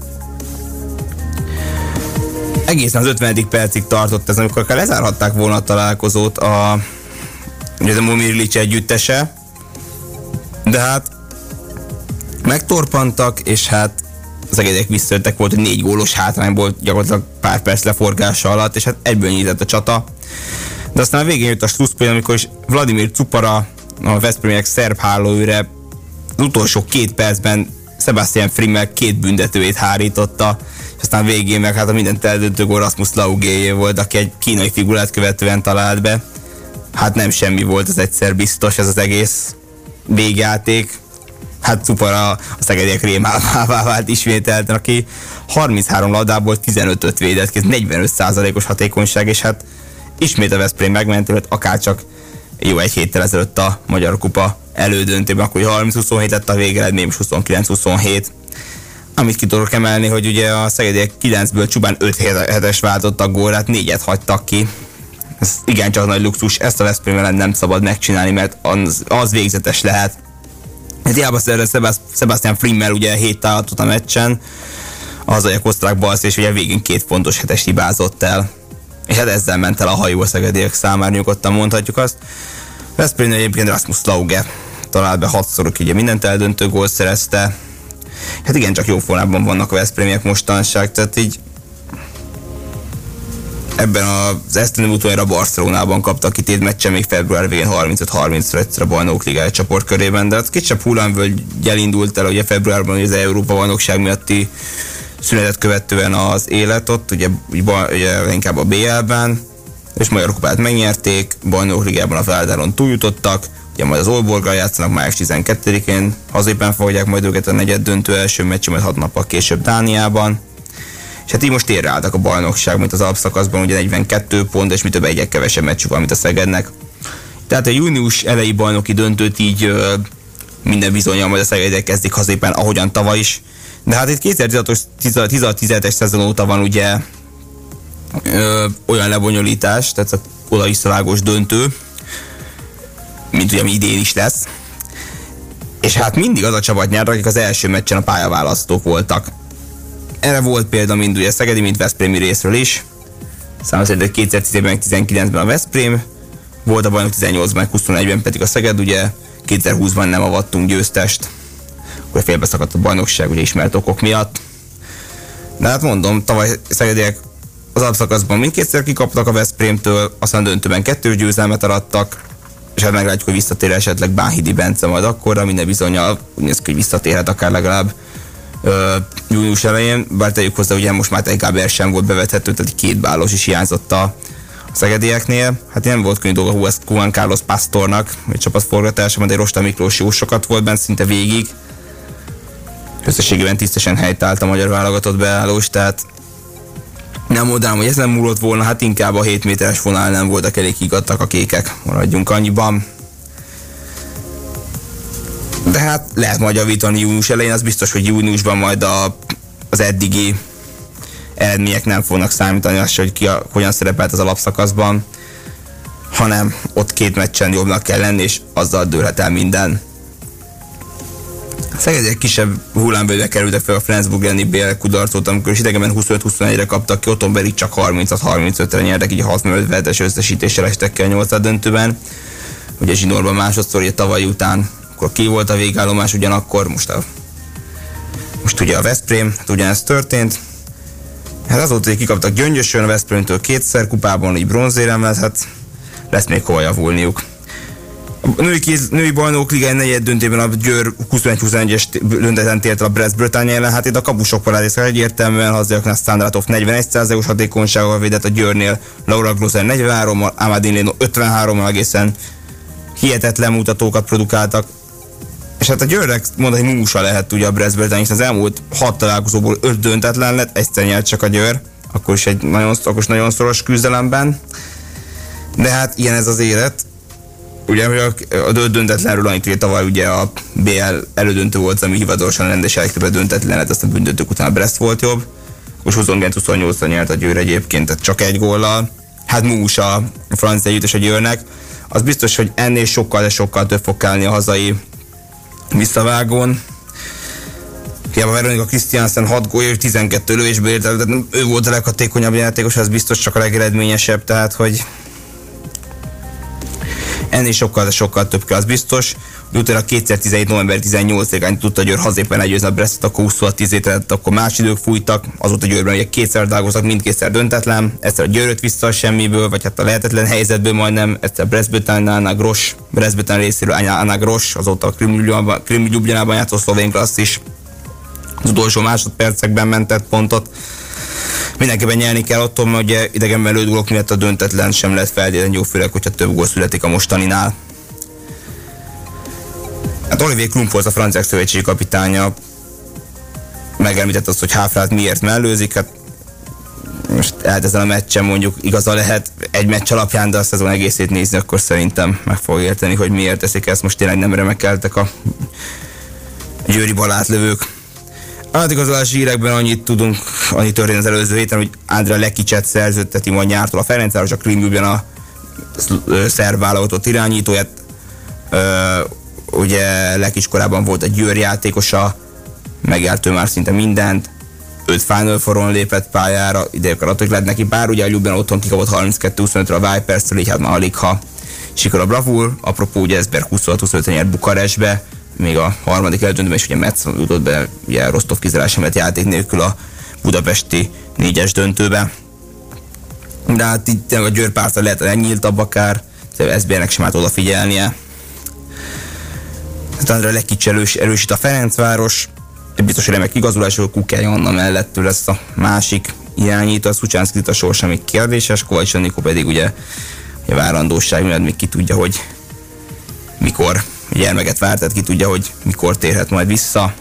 egészen az 50. percig tartott ez, amikor akár lezárhatták volna a találkozót a, ugye a Momirlics együttese, de hát megtorpantak, és hát az egedek visszajöttek, volt egy négy gólos hátrányból gyakorlatilag pár perc leforgása alatt, és hát egyből nyílt a csata. De aztán a végén jött a slusszpoint, amikor is Vladimir Cupara, a Veszprémiek szerb hálóőre az utolsó két percben Sebastian Frimmel két büntetőjét hárította, és aztán végén meg hát a mindent eldöntő gól Rasmus Laugéjé volt, aki egy kínai figurát követően talált be. Hát nem semmi volt, az egyszer biztos ez az egész végjáték. Hát szuper a, a szegediek rémálmává vált ismételten, aki 33 labdából 15-öt védett ki, 45%-os hatékonyság, és hát ismét a Veszprém megmentő, akár jó egy héttel ezelőtt a Magyar Kupa elődöntőben, akkor 30-27 lett a végeredmény, most 29-27. Amit ki tudok emelni, hogy ugye a Szegediek 9-ből csupán 5 hetes váltottak górát, 4-et hagytak ki. Ez igencsak nagy luxus, ezt a Veszprém nem szabad megcsinálni, mert az, az végzetes lehet. Hát hiába szerzett Sebastian Frimmel ugye 7 tálatot a meccsen, a osztrák balsz, és ugye végén két fontos hetes hibázott el. És hát ezzel ment el a hajó a szegediek számára, nyugodtan mondhatjuk azt. Veszprém egyébként Rasmus Lauge talált be hatszor, ugye mindent eldöntő gólt szerezte. Hát igen, csak jó formában vannak a Veszprémiek mostanság, tehát így ebben az esztendő utoljára Barcelonában kaptak ki tét meccse még február végén 35-30-ra egyszer a bajnok ligája csoport körében, de hát kisebb hullámvölgy elindult el ugye februárban az Európa bajnokság miatti szünetet követően az élet ott, ugye, ugye inkább a BL-ben, és Magyar Kupát megnyerték, bajnok ligában a Feldáron túljutottak, ugye majd az Olborgal játszanak május 12-én, hazépen fogják majd őket a negyed döntő első meccs, majd hat nappal később Dániában. És hát így most térre a bajnokság, mint az alapszakaszban, ugye 42 pont, és mi több egyek kevesebb meccs van, mint a Szegednek. Tehát a június elejé bajnoki döntőt így ö, minden bizonyal majd a Szegedek kezdik hazépen, ahogyan tavaly is. De hát itt 2016-17-es szezon óta van ugye ö, olyan lebonyolítás, tehát a oda döntő, mint ugye idén is lesz. És hát mindig az a csapat nyert, akik az első meccsen a pályaválasztók voltak. Erre volt példa mind ugye Szegedi, mint Veszprémi részről is. Számos szerint 2010-ben, 19-ben a Veszprém, volt a bajnok 18-ban, 21-ben pedig a Szeged, ugye 2020-ban nem avattunk győztest, akkor félbeszakadt a bajnokság, ugye ismert okok miatt. De hát mondom, tavaly Szegediek az alapszakaszban mindkétszer kikaptak a Veszprémtől, aztán döntőben kettős győzelmet arattak, és hát meglátjuk, hogy visszatér esetleg Bánhidi Bence majd akkorra, minden bizonyal úgy néz ki, hogy visszatérhet akár legalább ö, június elején, bár tegyük hozzá, ugye most már egy Gáber sem volt bevethető, tehát két bálos is hiányzott a szegedieknél. Hát nem volt könnyű dolga Juan Carlos Pastornak, egy csapatforgatása, mert egy Rosta Miklós jó sokat volt bent szinte végig. Összességében tisztesen helytált a magyar válogatott beállós, tehát nem mondanám, hogy ez nem múlott volna, hát inkább a 7 méteres vonal nem voltak elég higadtak a kékek. Maradjunk annyiban. De hát lehet majd javítani június elején, az biztos, hogy júniusban majd a, az eddigi eredmények nem fognak számítani, az, hogy ki a, hogyan szerepelt az alapszakaszban, hanem ott két meccsen jobbnak kell lenni, és azzal dőlhet el minden. Szeged egy kisebb hullámvölgybe kerültek fel a Flensburg elleni BL kudarcot, amikor is idegenben 25-21-re kaptak ki, otthon pedig csak 36-35-re nyertek, így a 65-es összesítéssel estek el 8 döntőben. Ugye Zsinorban másodszor, ugye tavaly után, akkor ki volt a végállomás ugyanakkor, most a most ugye a Veszprém, hát ugyanezt történt. Hát azóta, hogy kikaptak Gyöngyösön, a Veszprémtől kétszer kupában, így bronzérem lesz, hát lesz még hova javulniuk. Női, kéz, női bajnok liga negyed döntében a Győr 21-21-es dönteten tért a Brest Bretagne ellen, hát itt a kapusok parádészre egyértelműen Hazdjaknál Sztandratov 41%-os hatékonysággal védett a Győrnél, Laura Gloser 43-mal, Amadin Leno 53-mal egészen hihetetlen mutatókat produkáltak. És hát a Győrnek mondani músa lehet ugye a Brest Bretagne, az elmúlt 6 találkozóból 5 döntetlen lett, egyszer nyert csak a Győr, akkor is egy nagyon, akkor is nagyon szoros küzdelemben. De hát ilyen ez az élet, Ugye a döntetlenről annyit, hogy tavaly ugye a BL elődöntő volt, ami hivatalosan rendes legtöbbet döntetlen lett, aztán büntetők után a Brest volt jobb. Most 29-28-ra nyert a Győr egyébként, tehát csak egy góllal. Hát mús a francia együttes a Győrnek. Az biztos, hogy ennél sokkal, de sokkal több fog kellni a hazai visszavágón. Hiába Veronika Christiansen 6 gólya és 12 lövésből ért, ő volt a leghatékonyabb játékos, az biztos csak a legeredményesebb, tehát hogy ennél sokkal, sokkal több kell, az biztos. Utána 2017. november 18-án tudta Győr hazépen legyőzni a Brestet, akkor 26 tehát akkor más idők fújtak, azóta Győrben ugye kétszer dolgoztak, mindkétszer döntetlen, egyszer a Győröt vissza a semmiből, vagy hát a lehetetlen helyzetből majdnem, egyszer Breszbötán, Anna Gros, Breszbötán részéről Anna Gros, azóta a Krim Ljubljanában játszott szlovén is az utolsó másodpercekben mentett pontot. Mindenképpen nyerni kell attól, mert ugye idegenben lőtt gólok miatt a döntetlen sem lehet feltétlenül jó, főleg, hogyha több gól születik a mostaninál. Hát Olivier Klump volt a franciák szövetségi kapitánya. Megemlített azt, hogy Háfrát miért mellőzik, hát most lehet ezen a meccsen mondjuk igaza lehet egy meccs alapján, de a szezon egészét nézni, akkor szerintem meg fog érteni, hogy miért teszik ezt. Most tényleg nem remekeltek a győri balátlövők. Átigazolási hírekben annyit tudunk, annyit történt az előző héten, hogy Andrea Lekicset szerződteti majd nyártól a Ferencváros, a Krim a szerb vállalatot irányítóját. ugye Lekics korábban volt a Győr játékosa, megjárt ő már szinte mindent, öt Final Foron lépett pályára, ide gratulálok lett neki, bár ugye a Ljubljana otthon kikapott 32-25-re a Vipers-től, így hát már alig ha sikor a bravúr, apropó ugye Esberg 26-25 nyert Bukarestbe, még a harmadik eldöntőben is ugye Metz jutott be, ugye Rostov kizárása mert játék nélkül a budapesti négyes döntőbe. De hát itt a Győr párta lehet elnyíltabb akár, SB-nek sem át odafigyelnie. Aztán a legkicsi erős, erősít a Ferencváros, biztos, hogy remek igazolásról Kukály Anna mellettől lesz a másik irányító, a Szucsánszkit a sorsa még kérdéses, Kovács Anikó pedig ugye, ugye várandóság, mert még ki tudja, hogy mikor gyermeket várt, tehát ki tudja, hogy mikor térhet majd vissza.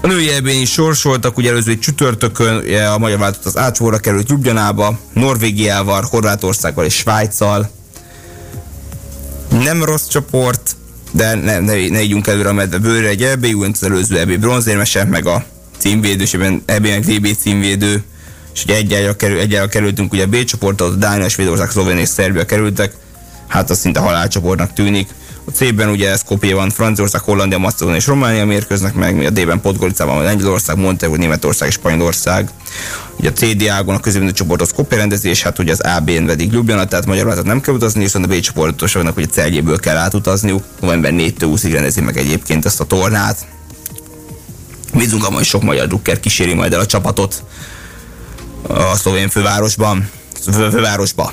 A női ebben is sorsoltak, ugye előző csütörtökön a magyar váltott az ácsóra került Ljubljanába, Norvégiával, Horvátországgal és Svájccal. Nem rossz csoport, de ne, ne, ne ígyunk előre a medve bőre, egy EB, az előző EB bronzérmese, meg a címvédő, és ebben EB meg VB címvédő, és ugye egyáltalán kerül, egyáltalán kerültünk ugye a B csoportot, Dánia, Svédország, Szlovénia és Szerbia kerültek, hát az szinte halálcsoportnak tűnik. A C-ben ugye Skopje van, Franciaország, Hollandia, Macedónia és Románia mérkőznek meg, a D-ben Podgoricában Lengyelország, Montenegro, Németország és Spanyolország. Ugye a CD ágon a középítő csoportos Skopje rendezés, hát ugye az AB-n pedig Ljubljana, tehát Magyarország nem kell utazni, viszont a B csoportosoknak ugye Celjéből kell átutazniuk. November 4 20 rendezi meg egyébként ezt a tornát. Bízunk abban, hogy sok magyar drukker kíséri majd el a csapatot a szlovén fővárosban, fővárosba.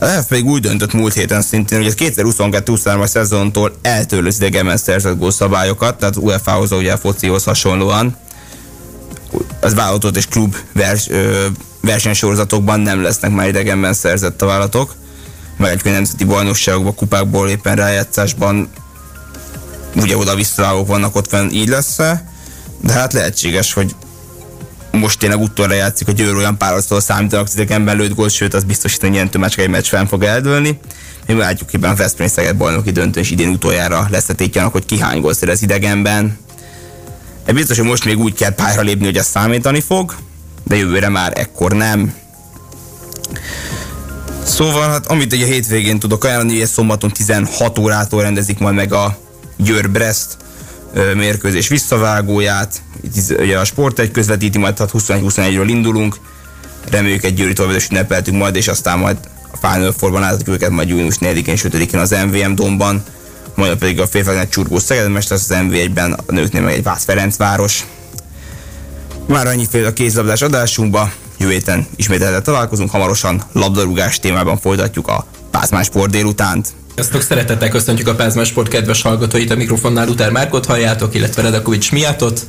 A FF pedig úgy döntött múlt héten szintén, hogy a 2022-23-as szezontól eltörlő az idegenben szerzett gólszabályokat, tehát UEFA-hoz, ugye a focihoz hasonlóan, az vállalatot és klub vers, ö, versenysorozatokban nem lesznek már idegenben szerzett a vállalatok, meg egy nemzeti bajnokságokban, kupákból éppen rájátszásban ugye oda-vissza vannak ott fenn, így lesz de hát lehetséges, hogy most tényleg utolra játszik, hogy Győr olyan párosztól számítanak idegenben lőtt gólt, sőt az biztosít, hogy nyertő csak egy meccs fenn fog eldőlni. Mi látjuk, hogy a Veszprém Szeged bajnoki döntő, és idén utoljára lesz a tétjának, hogy ki hány gólt szerez idegenben. De biztos, hogy most még úgy kell pályára lépni, hogy ez számítani fog, de jövőre már ekkor nem. Szóval, hát amit ugye hétvégén tudok ajánlani, hogy szombaton 16 órától rendezik majd meg a Győr-Brest mérkőzés visszavágóját. Itt ugye a sport egy közvetíti, majd 21-21-ről indulunk. Reméljük egy győri továbbadás ünnepeltünk majd, és aztán majd a Final Four-ban láthatjuk őket majd június 4-én és 5-én az MVM domban, majd pedig a férfiaknak csurgó Szeged, lesz az MV1-ben, a nőknél meg egy Vász Ferencváros. Már annyi fél a kézlabdás adásunkba, jövő héten ismételten találkozunk, hamarosan labdarúgás témában folytatjuk a Pázmás Sport délutánt. Sziasztok, szeretettel köszöntjük a Pázmás Sport kedves hallgatóit, a mikrofonnál Luther Márkot halljátok, illetve Redakovics miatot.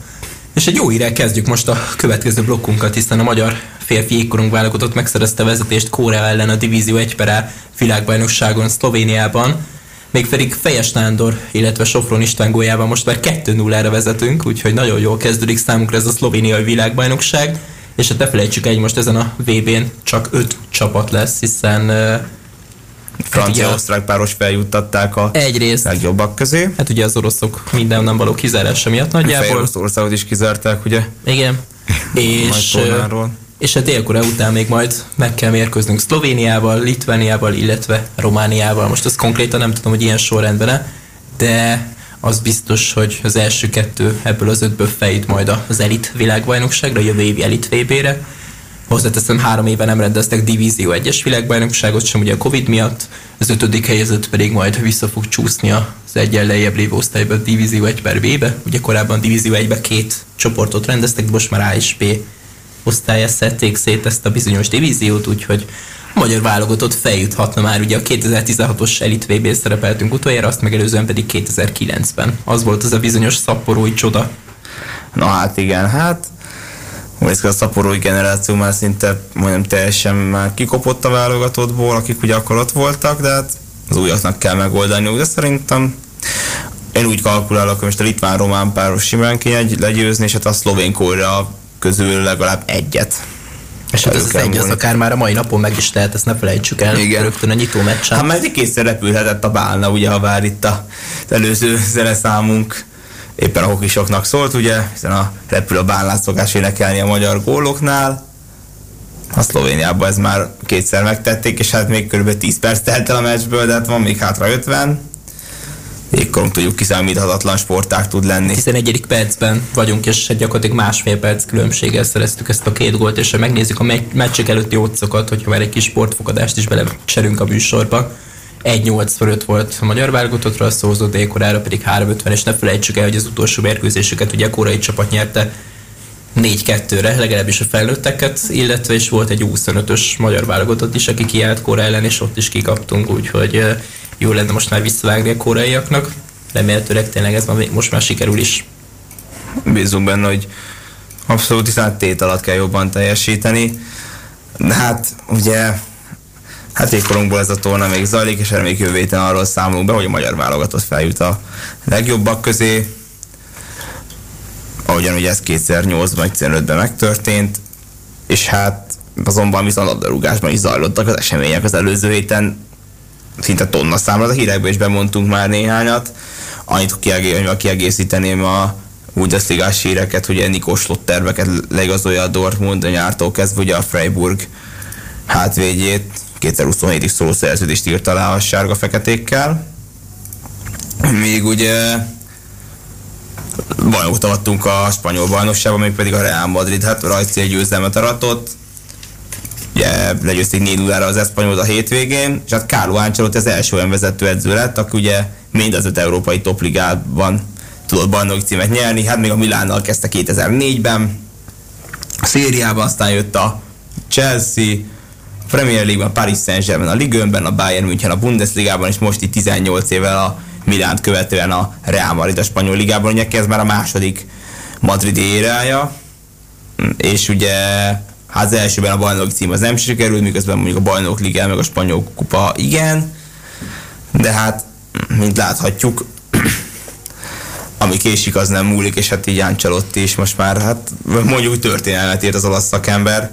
És egy jó írek kezdjük most a következő blokkunkat, hiszen a magyar férfi jégkorunk válogatott megszerezte vezetést Kórea ellen a Divízió 1 per világbajnokságon Szlovéniában. Még pedig Fejes Nándor, illetve Sofron István góljában most már 2-0-ra vezetünk, úgyhogy nagyon jól kezdődik számunkra ez a szlovéniai világbajnokság. És hát ne felejtsük egy, most ezen a VB-n csak 5 csapat lesz, hiszen francia-osztrák páros feljuttatták a Egyrészt. legjobbak közé. Hát ugye az oroszok minden nem való kizárása miatt nagyjából. országot is kizárták, ugye? Igen. és, és a dél után még majd meg kell mérkőznünk Szlovéniával, Litvániával, illetve Romániával. Most ezt konkrétan nem tudom, hogy ilyen sorrendben de az biztos, hogy az első kettő ebből az ötből fejt majd az elit világbajnokságra, jövő évi elit VB-re. Hozzáteszem, három éve nem rendeztek Divízió 1-es világbajnokságot sem, ugye a Covid miatt, az ötödik helyezett pedig majd vissza fog csúszni az egyen lejjebb lévő osztályba, Divízió 1 per B-be. Ugye korábban Divízió 1-be két csoportot rendeztek, most már A és B osztálya szedték szét ezt a bizonyos divíziót, úgyhogy a magyar válogatott feljuthatna már, ugye a 2016-os Elit vb szerepeltünk utoljára, azt megelőzően pedig 2009-ben. Az volt az a bizonyos szaporói csoda. Na hát igen, hát a szaporói generáció már szinte majdnem teljesen már kikopott a válogatottból, akik ugye akkor ott voltak, de hát az újaknak kell megoldani, de szerintem én úgy kalkulálok, hogy most a litván-román páros simán kéne legyőzni, és hát a szlovén közül legalább egyet. És hát ez az egy, az akár már a mai napon meg is tehet, ezt ne felejtsük el. Igen. Rögtön a nyitó meccsen. Hát már kétszer repülhetett a bálna, ugye, ha vár itt a, az előző zeneszámunk éppen a hokisoknak szólt, ugye, hiszen a repül a bálnát szokás énekelni a magyar góloknál. A Szlovéniában ez már kétszer megtették, és hát még kb. 10 perc telt el a meccsből, de hát van még hátra 50 jégkorong tudjuk kiszámíthatatlan sporták tud lenni. 11. percben vagyunk, és egy gyakorlatilag másfél perc különbséggel szereztük ezt a két gólt, és ha megnézzük a meccsek előtti otcokat, hogyha már egy kis sportfogadást is belecserünk a műsorba, 1-8 fölött volt a magyar válogatottra, a szózó dékorára pedig 3-50, és ne felejtsük el, hogy az utolsó mérkőzésüket ugye a korai csapat nyerte 4-2-re, legalábbis a felnőtteket, illetve is volt egy 25-ös magyar válogatott is, aki kiállt Kóra ellen, és ott is kikaptunk, úgyhogy jó lenne most már visszavágni a koreaiaknak. Remélhetőleg tényleg ez most már sikerül is. Bízunk benne, hogy abszolút hiszen tét alatt kell jobban teljesíteni. De hát ugye hát évkorunkból ez a torna még zajlik, és még jövő héten arról számolunk be, hogy a magyar válogatott feljut a legjobbak közé. Ahogyan ugye ez 2008-ban, 2005-ben megtörtént, és hát azonban viszont labdarúgásban is zajlottak az események az előző héten szinte tonna számra, a hírekből is bemondtunk már néhányat. Annyit kiegészíteném a Bundesligás híreket, hogy Nikos Slotterveket leigazolja a Dortmund a nyártól kezdve, ugye a Freiburg hátvédjét 2027-ig szóló szerződést írt alá a sárga-feketékkel. Még ugye bajnokot adtunk a spanyol bajnokságban, még pedig a Real Madrid, hát rajci egy győzelmet aratott, ugye legyőzték 4 0 az Espanyol a hétvégén, és hát Carlo Ancelotti az első olyan vezető edző lett, aki ugye mind az öt európai topligában tudott bajnoki címet nyerni, hát még a Milánnal kezdte 2004-ben, a szériában aztán jött a Chelsea, Premier League-ben, Paris Saint-Germain, a Ligue a Bayern München a Bundesligában, és most itt 18 évvel a Milánt követően a Real Madrid a spanyol ligában, ugye ez már a második madridi érája, és ugye Hát az elsőben a bajnoki cím az nem sikerült, miközben mondjuk a bajnok ligá meg a spanyol kupa igen, de hát, mint láthatjuk, (clears throat) ami késik, az nem múlik, és hát így Ancelotti is most már, hát mondjuk történelmet írt az olasz szakember.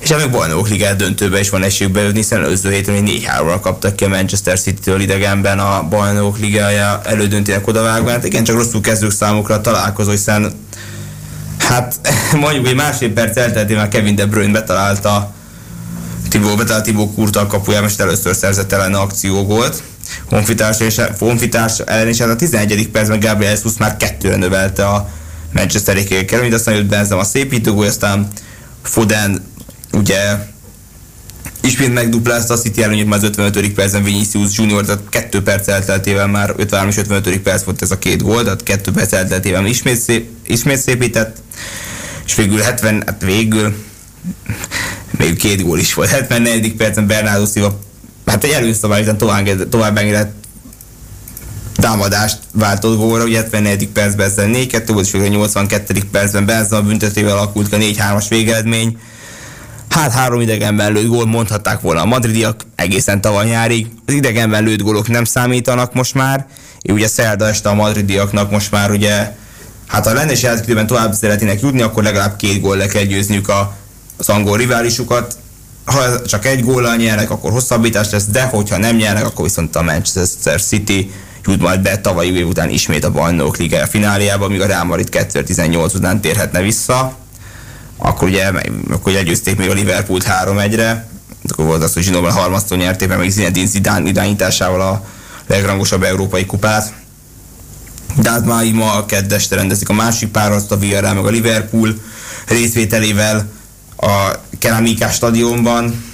És még bajnok ligát döntőbe is van esélyük bejutni, hiszen előző héten 4 3 kaptak ki a Manchester City-től idegenben a bajnok ligája elődöntének odavágva. Hát igen, csak rosszul kezdők számukra találkozó, hiszen Hát (laughs) mondjuk egy másfél perc elteltével Kevin De Bruyne betalálta Tibó, betalált Tibó Kurta a kapujában, és először szerzett ellen akciógolt. Honfitárs, és, honfitárs ellen is hát a 11. percben Gabriel Jesus már kettőre növelte a Manchester kerülményt, aztán jött Benzem a szépítőgól, aztán Foden ugye ismét megduplázta a City előnyét már az 55. percben Vinicius Junior, tehát 2 perc elteltével már 53 és 55. perc volt ez a két gól, tehát 2 perc elteltével ismét, szép, ismét szépített, és végül 70, hát végül még két gól is volt. 74. percen Bernardo Silva, hát egy előszabály, tovább, tovább engedett támadást váltott gólra, ugye 74. percben ezzel 4-2 volt, és végül 82. percben Benzema büntetével alakult a 4-3-as végeredmény Hát három idegenben lőtt gól mondhatták volna a madridiak egészen tavaly nyárig. Az idegenben lőtt gólok nem számítanak most már. Így ugye szerda este a madridiaknak most már ugye hát ha lenne is tovább szeretnének jutni, akkor legalább két gól le kell győzniük a, az angol riválisukat. Ha csak egy góllal nyernek, akkor hosszabbítás lesz, de hogyha nem nyernek, akkor viszont a Manchester City jut majd be tavalyi év után ismét a bajnok ligája fináliába, míg a Real Madrid 2018 után térhetne vissza akkor ugye, akkor legyőzték még a Liverpoolt 3-1-re, akkor volt az, hogy Zsinóban harmasztó nyerték, meg Zinedine Zidane irányításával a legrangosabb európai kupát. De hát már ma a keddeste rendezik a másik párat, a Villarreal meg a Liverpool részvételével a Keramikás stadionban.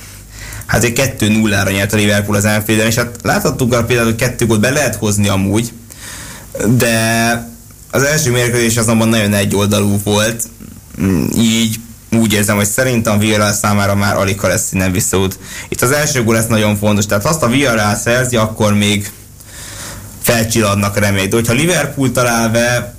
Hát egy 2-0-ra nyert a Liverpool az Anfielden, és hát láthattuk arra például, hogy kettő gólt be lehet hozni amúgy, de az első mérkőzés azonban nagyon egyoldalú volt, így úgy érzem, hogy szerintem Villarreal számára már alig ha lesz nem visszaút. Itt az első gól lesz nagyon fontos, tehát ha azt a Villarreal szerzi, akkor még felcsilladnak reményt. De hogyha Liverpool talál be,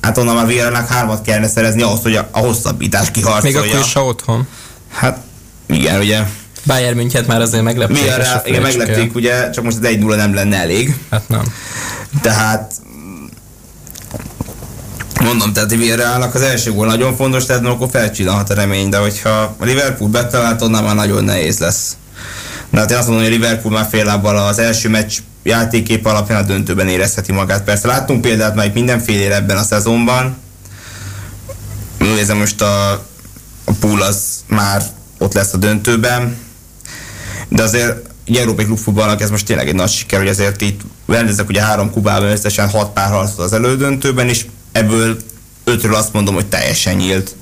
hát onnan már Villarrealnak hármat kellene szerezni ahhoz, hogy a, a hosszabbítás kiharcolja. Még akkor is, otthon. Hát igen, ugye. Bayern München már azért meglepték. Villarreal, igen, meglepték, ugye, csak most az 1-0 nem lenne elég. Hát nem. Tehát Mondom, tehát a Villarrealnak az első gól nagyon fontos, tehát akkor felcsillanhat a remény, de hogyha a Liverpool betalált, onnan már nagyon nehéz lesz. De hát én azt mondom, hogy a Liverpool már fél lábbal az első meccs játékép alapján a döntőben érezheti magát. Persze láttunk példát már mindenféle ebben a szezonban. Úgy érzem most a, a pool az már ott lesz a döntőben. De azért egy európai klubfutballnak ez most tényleg egy nagy siker, hogy azért itt rendezek ugye három kubában összesen hat pár harcot az elődöntőben, és ebből ötről azt mondom, hogy teljesen nyílt.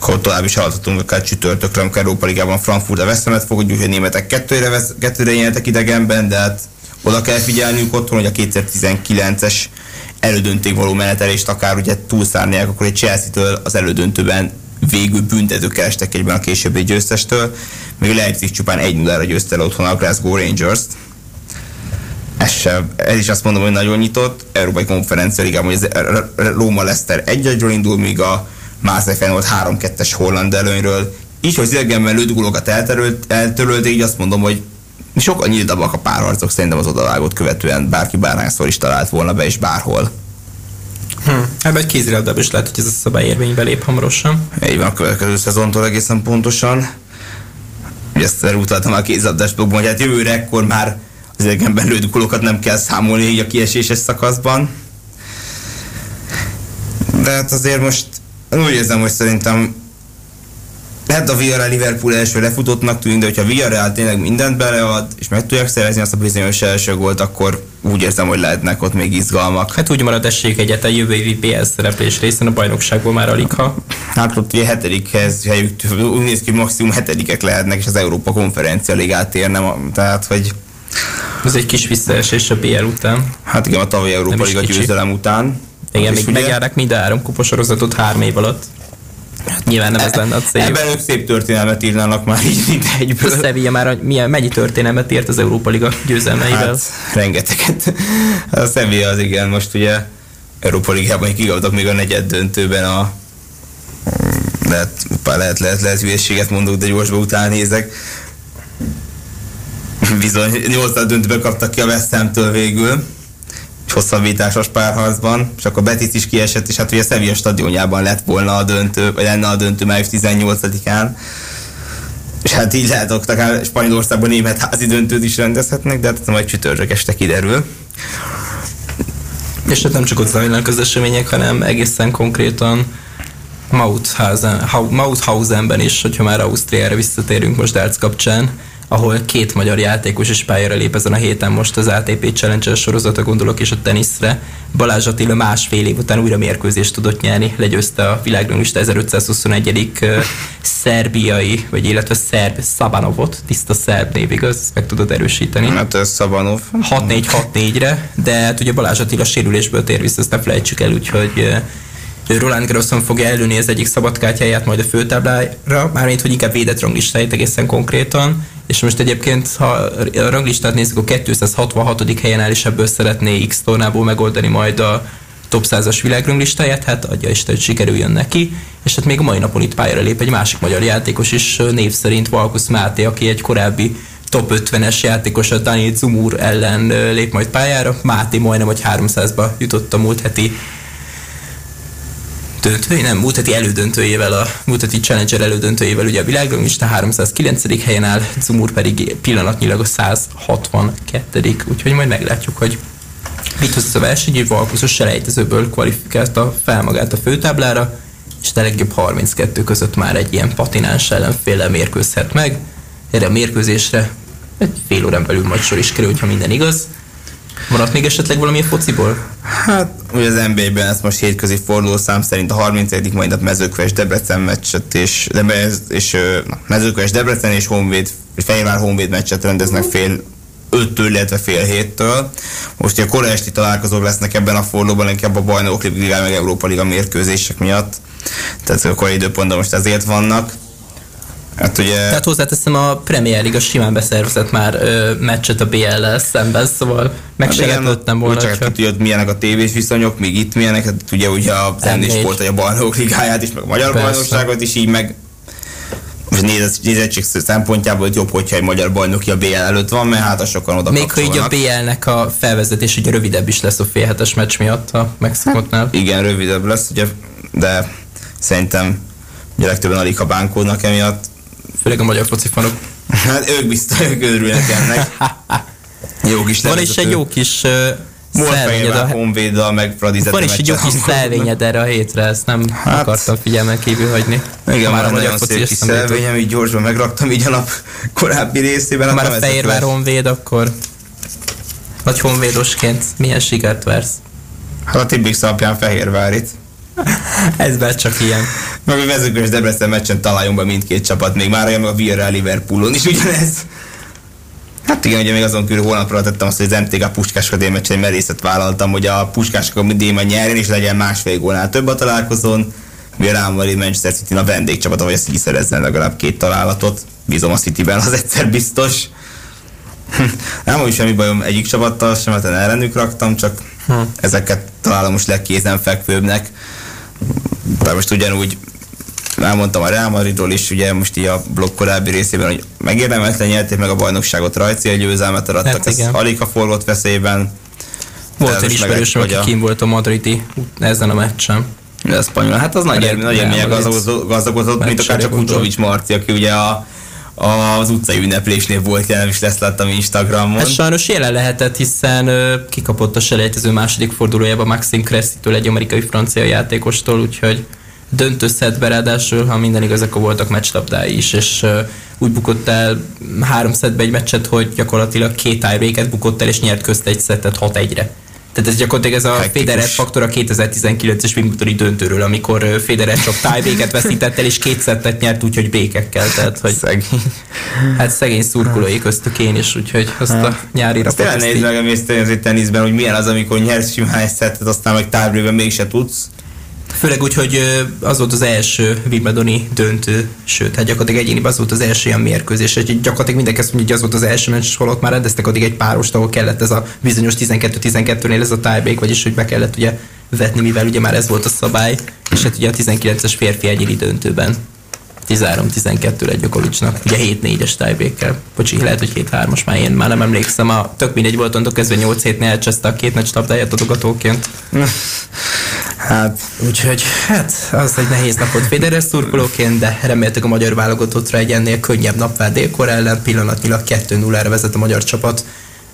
Akkor tovább is haladhatunk akár csütörtökre, amikor Európa Ligában Frankfurt a veszemet fog, úgy, hogy a németek kettőre, vesz, kettőre nyertek idegenben, de hát oda kell figyelnünk otthon, hogy a 2019-es elődöntőig való menetelést akár ugye túlszárnják, akkor egy Chelsea-től az elődöntőben végül büntetők estek egyben a későbbi győztestől, még Leipzig csupán 1-0-ra győzte el otthon a Glasgow Rangers-t, ez, sem, ez is azt mondom, hogy nagyon nyitott. Európai Konferencia Ligában, hogy Róma Leszter 1 1 indul, míg a Marseille Feyenoord 3-2-es holland előnyről. Így, hogy Zilgenben lőtt gólokat eltörölték, így azt mondom, hogy sokkal nyíltabbak a párharcok szerintem az odavágót követően bárki bárhányszor is talált volna be, és bárhol. Hm. Ebben egy kézilabdában is lehet, hogy ez a szabály érvénybe lép hamarosan. Így van, a következő szezontól egészen pontosan. Ugye ezt utaltam a kézilabdás blogban, hogy hát jövőre ekkor már az idegenben lőtt gólokat nem kell számolni így a kieséses szakaszban. De hát azért most úgy érzem, hogy szerintem lehet a Villarreal Liverpool első lefutottnak tűnik, de hogyha Villarreal tényleg mindent belead, és meg tudják szerezni azt a bizonyos első gólt, akkor úgy érzem, hogy lehetnek ott még izgalmak. Hát úgy marad esélyük egyet a jövő évi PL szereplés részén a bajnokságból már alig ha. Hát ott ugye hetedikhez helyük, úgy néz ki, maximum hetedikek lehetnek, és az Európa konferencia ligát érnem, tehát hogy ez egy kis visszaesés a BL után. Hát igen, a tavalyi Európa Liga győzelem után. Igen, még megjárnak mind a három kuposorozatot három év alatt. Hát nyilván nem ez lenne a cél. Ebben ők szép történelmet írnának már így mint egyből. A Sevilla már milyen, mennyi történelmet írt az Európa Liga győzelmeivel? Hát, rengeteget. A Sevilla az igen, most ugye Európa Ligában kigavtak még a negyed döntőben a lehet, lehet, lehet, lehet hülyeséget mondok, de gyorsba után nézek bizony 8 döntőbe kaptak ki a West végül egy hosszabbításos párharcban, és akkor Betis is kiesett, és hát ugye Sevilla stadionjában lett volna a döntő, vagy lenne a döntő május 18-án. És hát így hogy akár Spanyolországban német házi döntőt is rendezhetnek, de hát majd csütörtök este kiderül. És hát nem csak ott zajlanak az események, hanem egészen konkrétan Mauthausen, Mauthausenben is, hogyha már Ausztriára visszatérünk most Darts kapcsán, ahol két magyar játékos is pályára lép ezen a héten most az ATP Challenger sorozata gondolok és a teniszre. Balázs Attila másfél év után újra mérkőzést tudott nyerni, legyőzte a világranglista 1521. szerbiai, vagy illetve szerb Szabanovot, tiszta szerb név, igaz? Ezt meg tudod erősíteni. Hát ez Szabanov. 6-4-6-4-re, de hát ugye Balázs Attila sérülésből tér vissza, ezt ne felejtsük el, úgyhogy Roland Garroson fogja előni az egyik szabadkártyáját majd a főtáblára, mármint hogy inkább védett ranglistáit egészen konkrétan, és most egyébként, ha a ranglistát nézzük, a 266. helyen áll, és ebből szeretné X tornából megoldani majd a top 100-as világranglistát, hát adja Isten, hogy sikerüljön neki, és hát még a mai napon itt pályára lép egy másik magyar játékos is, név szerint Valkusz Máté, aki egy korábbi top 50-es játékos a Daniel Zumur ellen lép majd pályára. Máté majdnem, hogy 300-ba jutott a múlt heti döntői, nem, múlt heti elődöntőjével, a múlt heti Challenger elődöntőjével ugye a világranglista 309. helyen áll, Zumur pedig pillanatnyilag a 162. Úgyhogy majd meglátjuk, hogy mit hoz a verseny, hogy Valkuszos selejtezőből kvalifikálta fel magát a főtáblára, és a legjobb 32 között már egy ilyen patináns ellenféle mérkőzhet meg. Erre a mérkőzésre egy fél órán belül majd sor is kerül, ha minden igaz. Van ott még esetleg valami a fociból? Hát, ugye az NBA-ben ez most hétközi fordulószám szerint a 31. majd a mezőköves Debrecen meccset és, és na, mezőköves Debrecen és Honvéd, Fehérvár Honvéd meccset rendeznek fél 5-től, illetve fél héttől. Most a korai esti találkozók lesznek ebben a fordulóban, inkább a bajnokok liga meg Európa Liga mérkőzések miatt. Tehát a korai időpontban most ezért vannak. Hát ugye... Tehát hozzáteszem, a Premier Liga simán beszervezett már ö, meccset a BL-lel szemben, szóval meg se nem volna. Csak hát, hogy milyenek a tévés viszonyok, még itt milyenek, hát ugye, ugye a zenés volt, hogy a bajnokok ligáját is, meg a magyar Persze. bajnokságot is így, meg most nézettség szempontjából jobb, hogyha egy magyar bajnoki a BL előtt van, mert hát a sokan oda Még ha így a BL-nek a felvezetés ugye rövidebb is lesz a fél hetes meccs miatt a Mexikottnál. Hát, igen, rövidebb lesz, ugye, de szerintem ugye legtöbben alig ha bánkódnak emiatt. Főleg a magyar foci fanok. Hát ők biztos, ők örülnek ennek. (laughs) jó kis Van is egy jó kis Szelvényed a Honvéddal, meg Fradizet. Van is egy jó kis szelvényed erre a hétre, ezt nem hát, akartam figyelmen kívül hagyni. Igen, már a nagyon szép kis szelvényem, így gyorsban megraktam így a nap korábbi részében. Ha már a Fehérvár Honvéd, akkor vagy honvédosként milyen sikert versz? Hát a Tibix alapján Fehérvárit. (laughs) Ez már csak ilyen. Meg a vezőkös Debrecen meccsen találjon be mindkét csapat, még már olyan meg a Villarreal Liverpoolon is ugyanez. Hát igen, ugye még azon kívül holnapra tettem azt, hogy az MTK Puskás meccsen egy merészet vállaltam, hogy a Puskás Akadémia nyerjen, és legyen másfél gólnál több a találkozón. Mi a Madrid Manchester City a vendégcsapat, hogy ezt így szerezzen legalább két találatot. Bízom a Cityben, az egyszer biztos. (laughs) Nem hogy semmi bajom egyik csapattal, sem, ellenük raktam, csak hm. ezeket találom most legkézenfekvőbbnek. De most ugyanúgy elmondtam a Real Madridról is, ugye most így a blokk korábbi részében, hogy megérdemelten nyerték meg a bajnokságot, rajci egy győzelmet arattak, hát, ez alig a forgott veszélyben. Volt egy ismerős, aki a... kim volt a madridi ezen a meccsen. A spanyol, hát az nagy, nagy élmények gazdagodott, mint akár csak Kucsovics Marci, aki ugye a az utcai ünneplésnél volt jelen, és lesz láttam Instagramon. Ez sajnos jelen lehetett, hiszen kikapott a selejtező második fordulójában Maxim Cressy-től egy amerikai francia játékostól, úgyhogy döntő szedbe, ráadásul, ha minden igaz, akkor voltak meccslabdái is, és uh, úgy bukott el három szedbe egy meccset, hogy gyakorlatilag két tiebreaket bukott el, és nyert közt egy szettet 6-1-re. Tehát ez gyakorlatilag ez a Hektikus. Federer faktor a 2019-es Wimbledoni döntőről, amikor Federer csak tiebreaket veszített el, és két szettet nyert úgyhogy békekkel. Tehát, hogy szegény. Hát szegény szurkolói köztük én is, úgyhogy azt a hát. nyári rapot. Azt nézd meg a teniszben, hogy milyen az, amikor nyersz simán egy szettet, aztán meg tiebreakben mégse tudsz Főleg úgy, hogy az volt az első Wimbledoni döntő, sőt, hát gyakorlatilag egyéni az volt az első ilyen mérkőzés, hogy gyakorlatilag mindenki azt mondja, hogy az volt az első meccs, holott már rendeztek addig egy párost, ahol kellett ez a bizonyos 12-12-nél ez a tiebreak, vagyis hogy be kellett ugye vetni, mivel ugye már ez volt a szabály, és hát ugye a 19-es férfi egyéni döntőben 13-12 lett Gyokovicsnak, ugye 7-4-es tiebreak Bocsi, lehet, hogy 7-3-as már én már nem emlékszem, a tök mindegy volt, onnantól kezdve 8 hétnél elcseszte a két meccs labdáját adogatóként. Hát, úgyhogy hát az egy nehéz napot Federer szurkolóként, de reméltek a magyar válogatottra egy ennél könnyebb nap vár délkor ellen, pillanatnyilag 2-0-ra vezet a magyar csapat,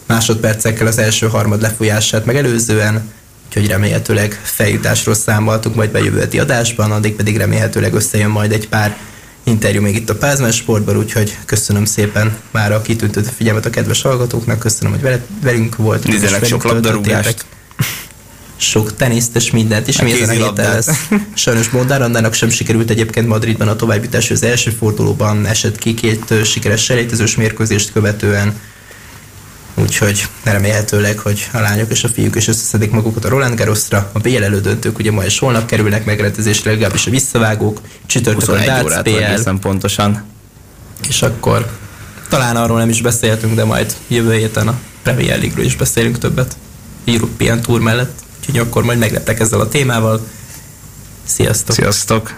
másodpercekkel az első harmad lefolyását megelőzően, úgyhogy remélhetőleg feljutásról számoltunk majd be jövő adásban, addig pedig remélhetőleg összejön majd egy pár interjú még itt a Pázmán Sportban, úgyhogy köszönöm szépen már a kitűntött figyelmet a kedves hallgatóknak, köszönöm, hogy velünk volt. Nézzenek sok labdarúgást. Sok teniszt és mindent, és mi ezen a héten lesz. Sajnos Bondár Andának sem sikerült egyébként Madridban a továbbjutás az első fordulóban, esett ki két sikeres selejtezős mérkőzést követően úgyhogy remélhetőleg, hogy a lányok és a fiúk is összeszedik magukat a Roland Garrosra. A BL elődöntők ugye ma és holnap kerülnek megrendezésre, legalábbis a visszavágók, csütörtökön a Darts PL. pontosan. És akkor talán arról nem is beszéltünk, de majd jövő héten a Premier League-ről is beszélünk többet. European Tour mellett. Úgyhogy akkor majd meglettek ezzel a témával. Sziasztok! Sziasztok!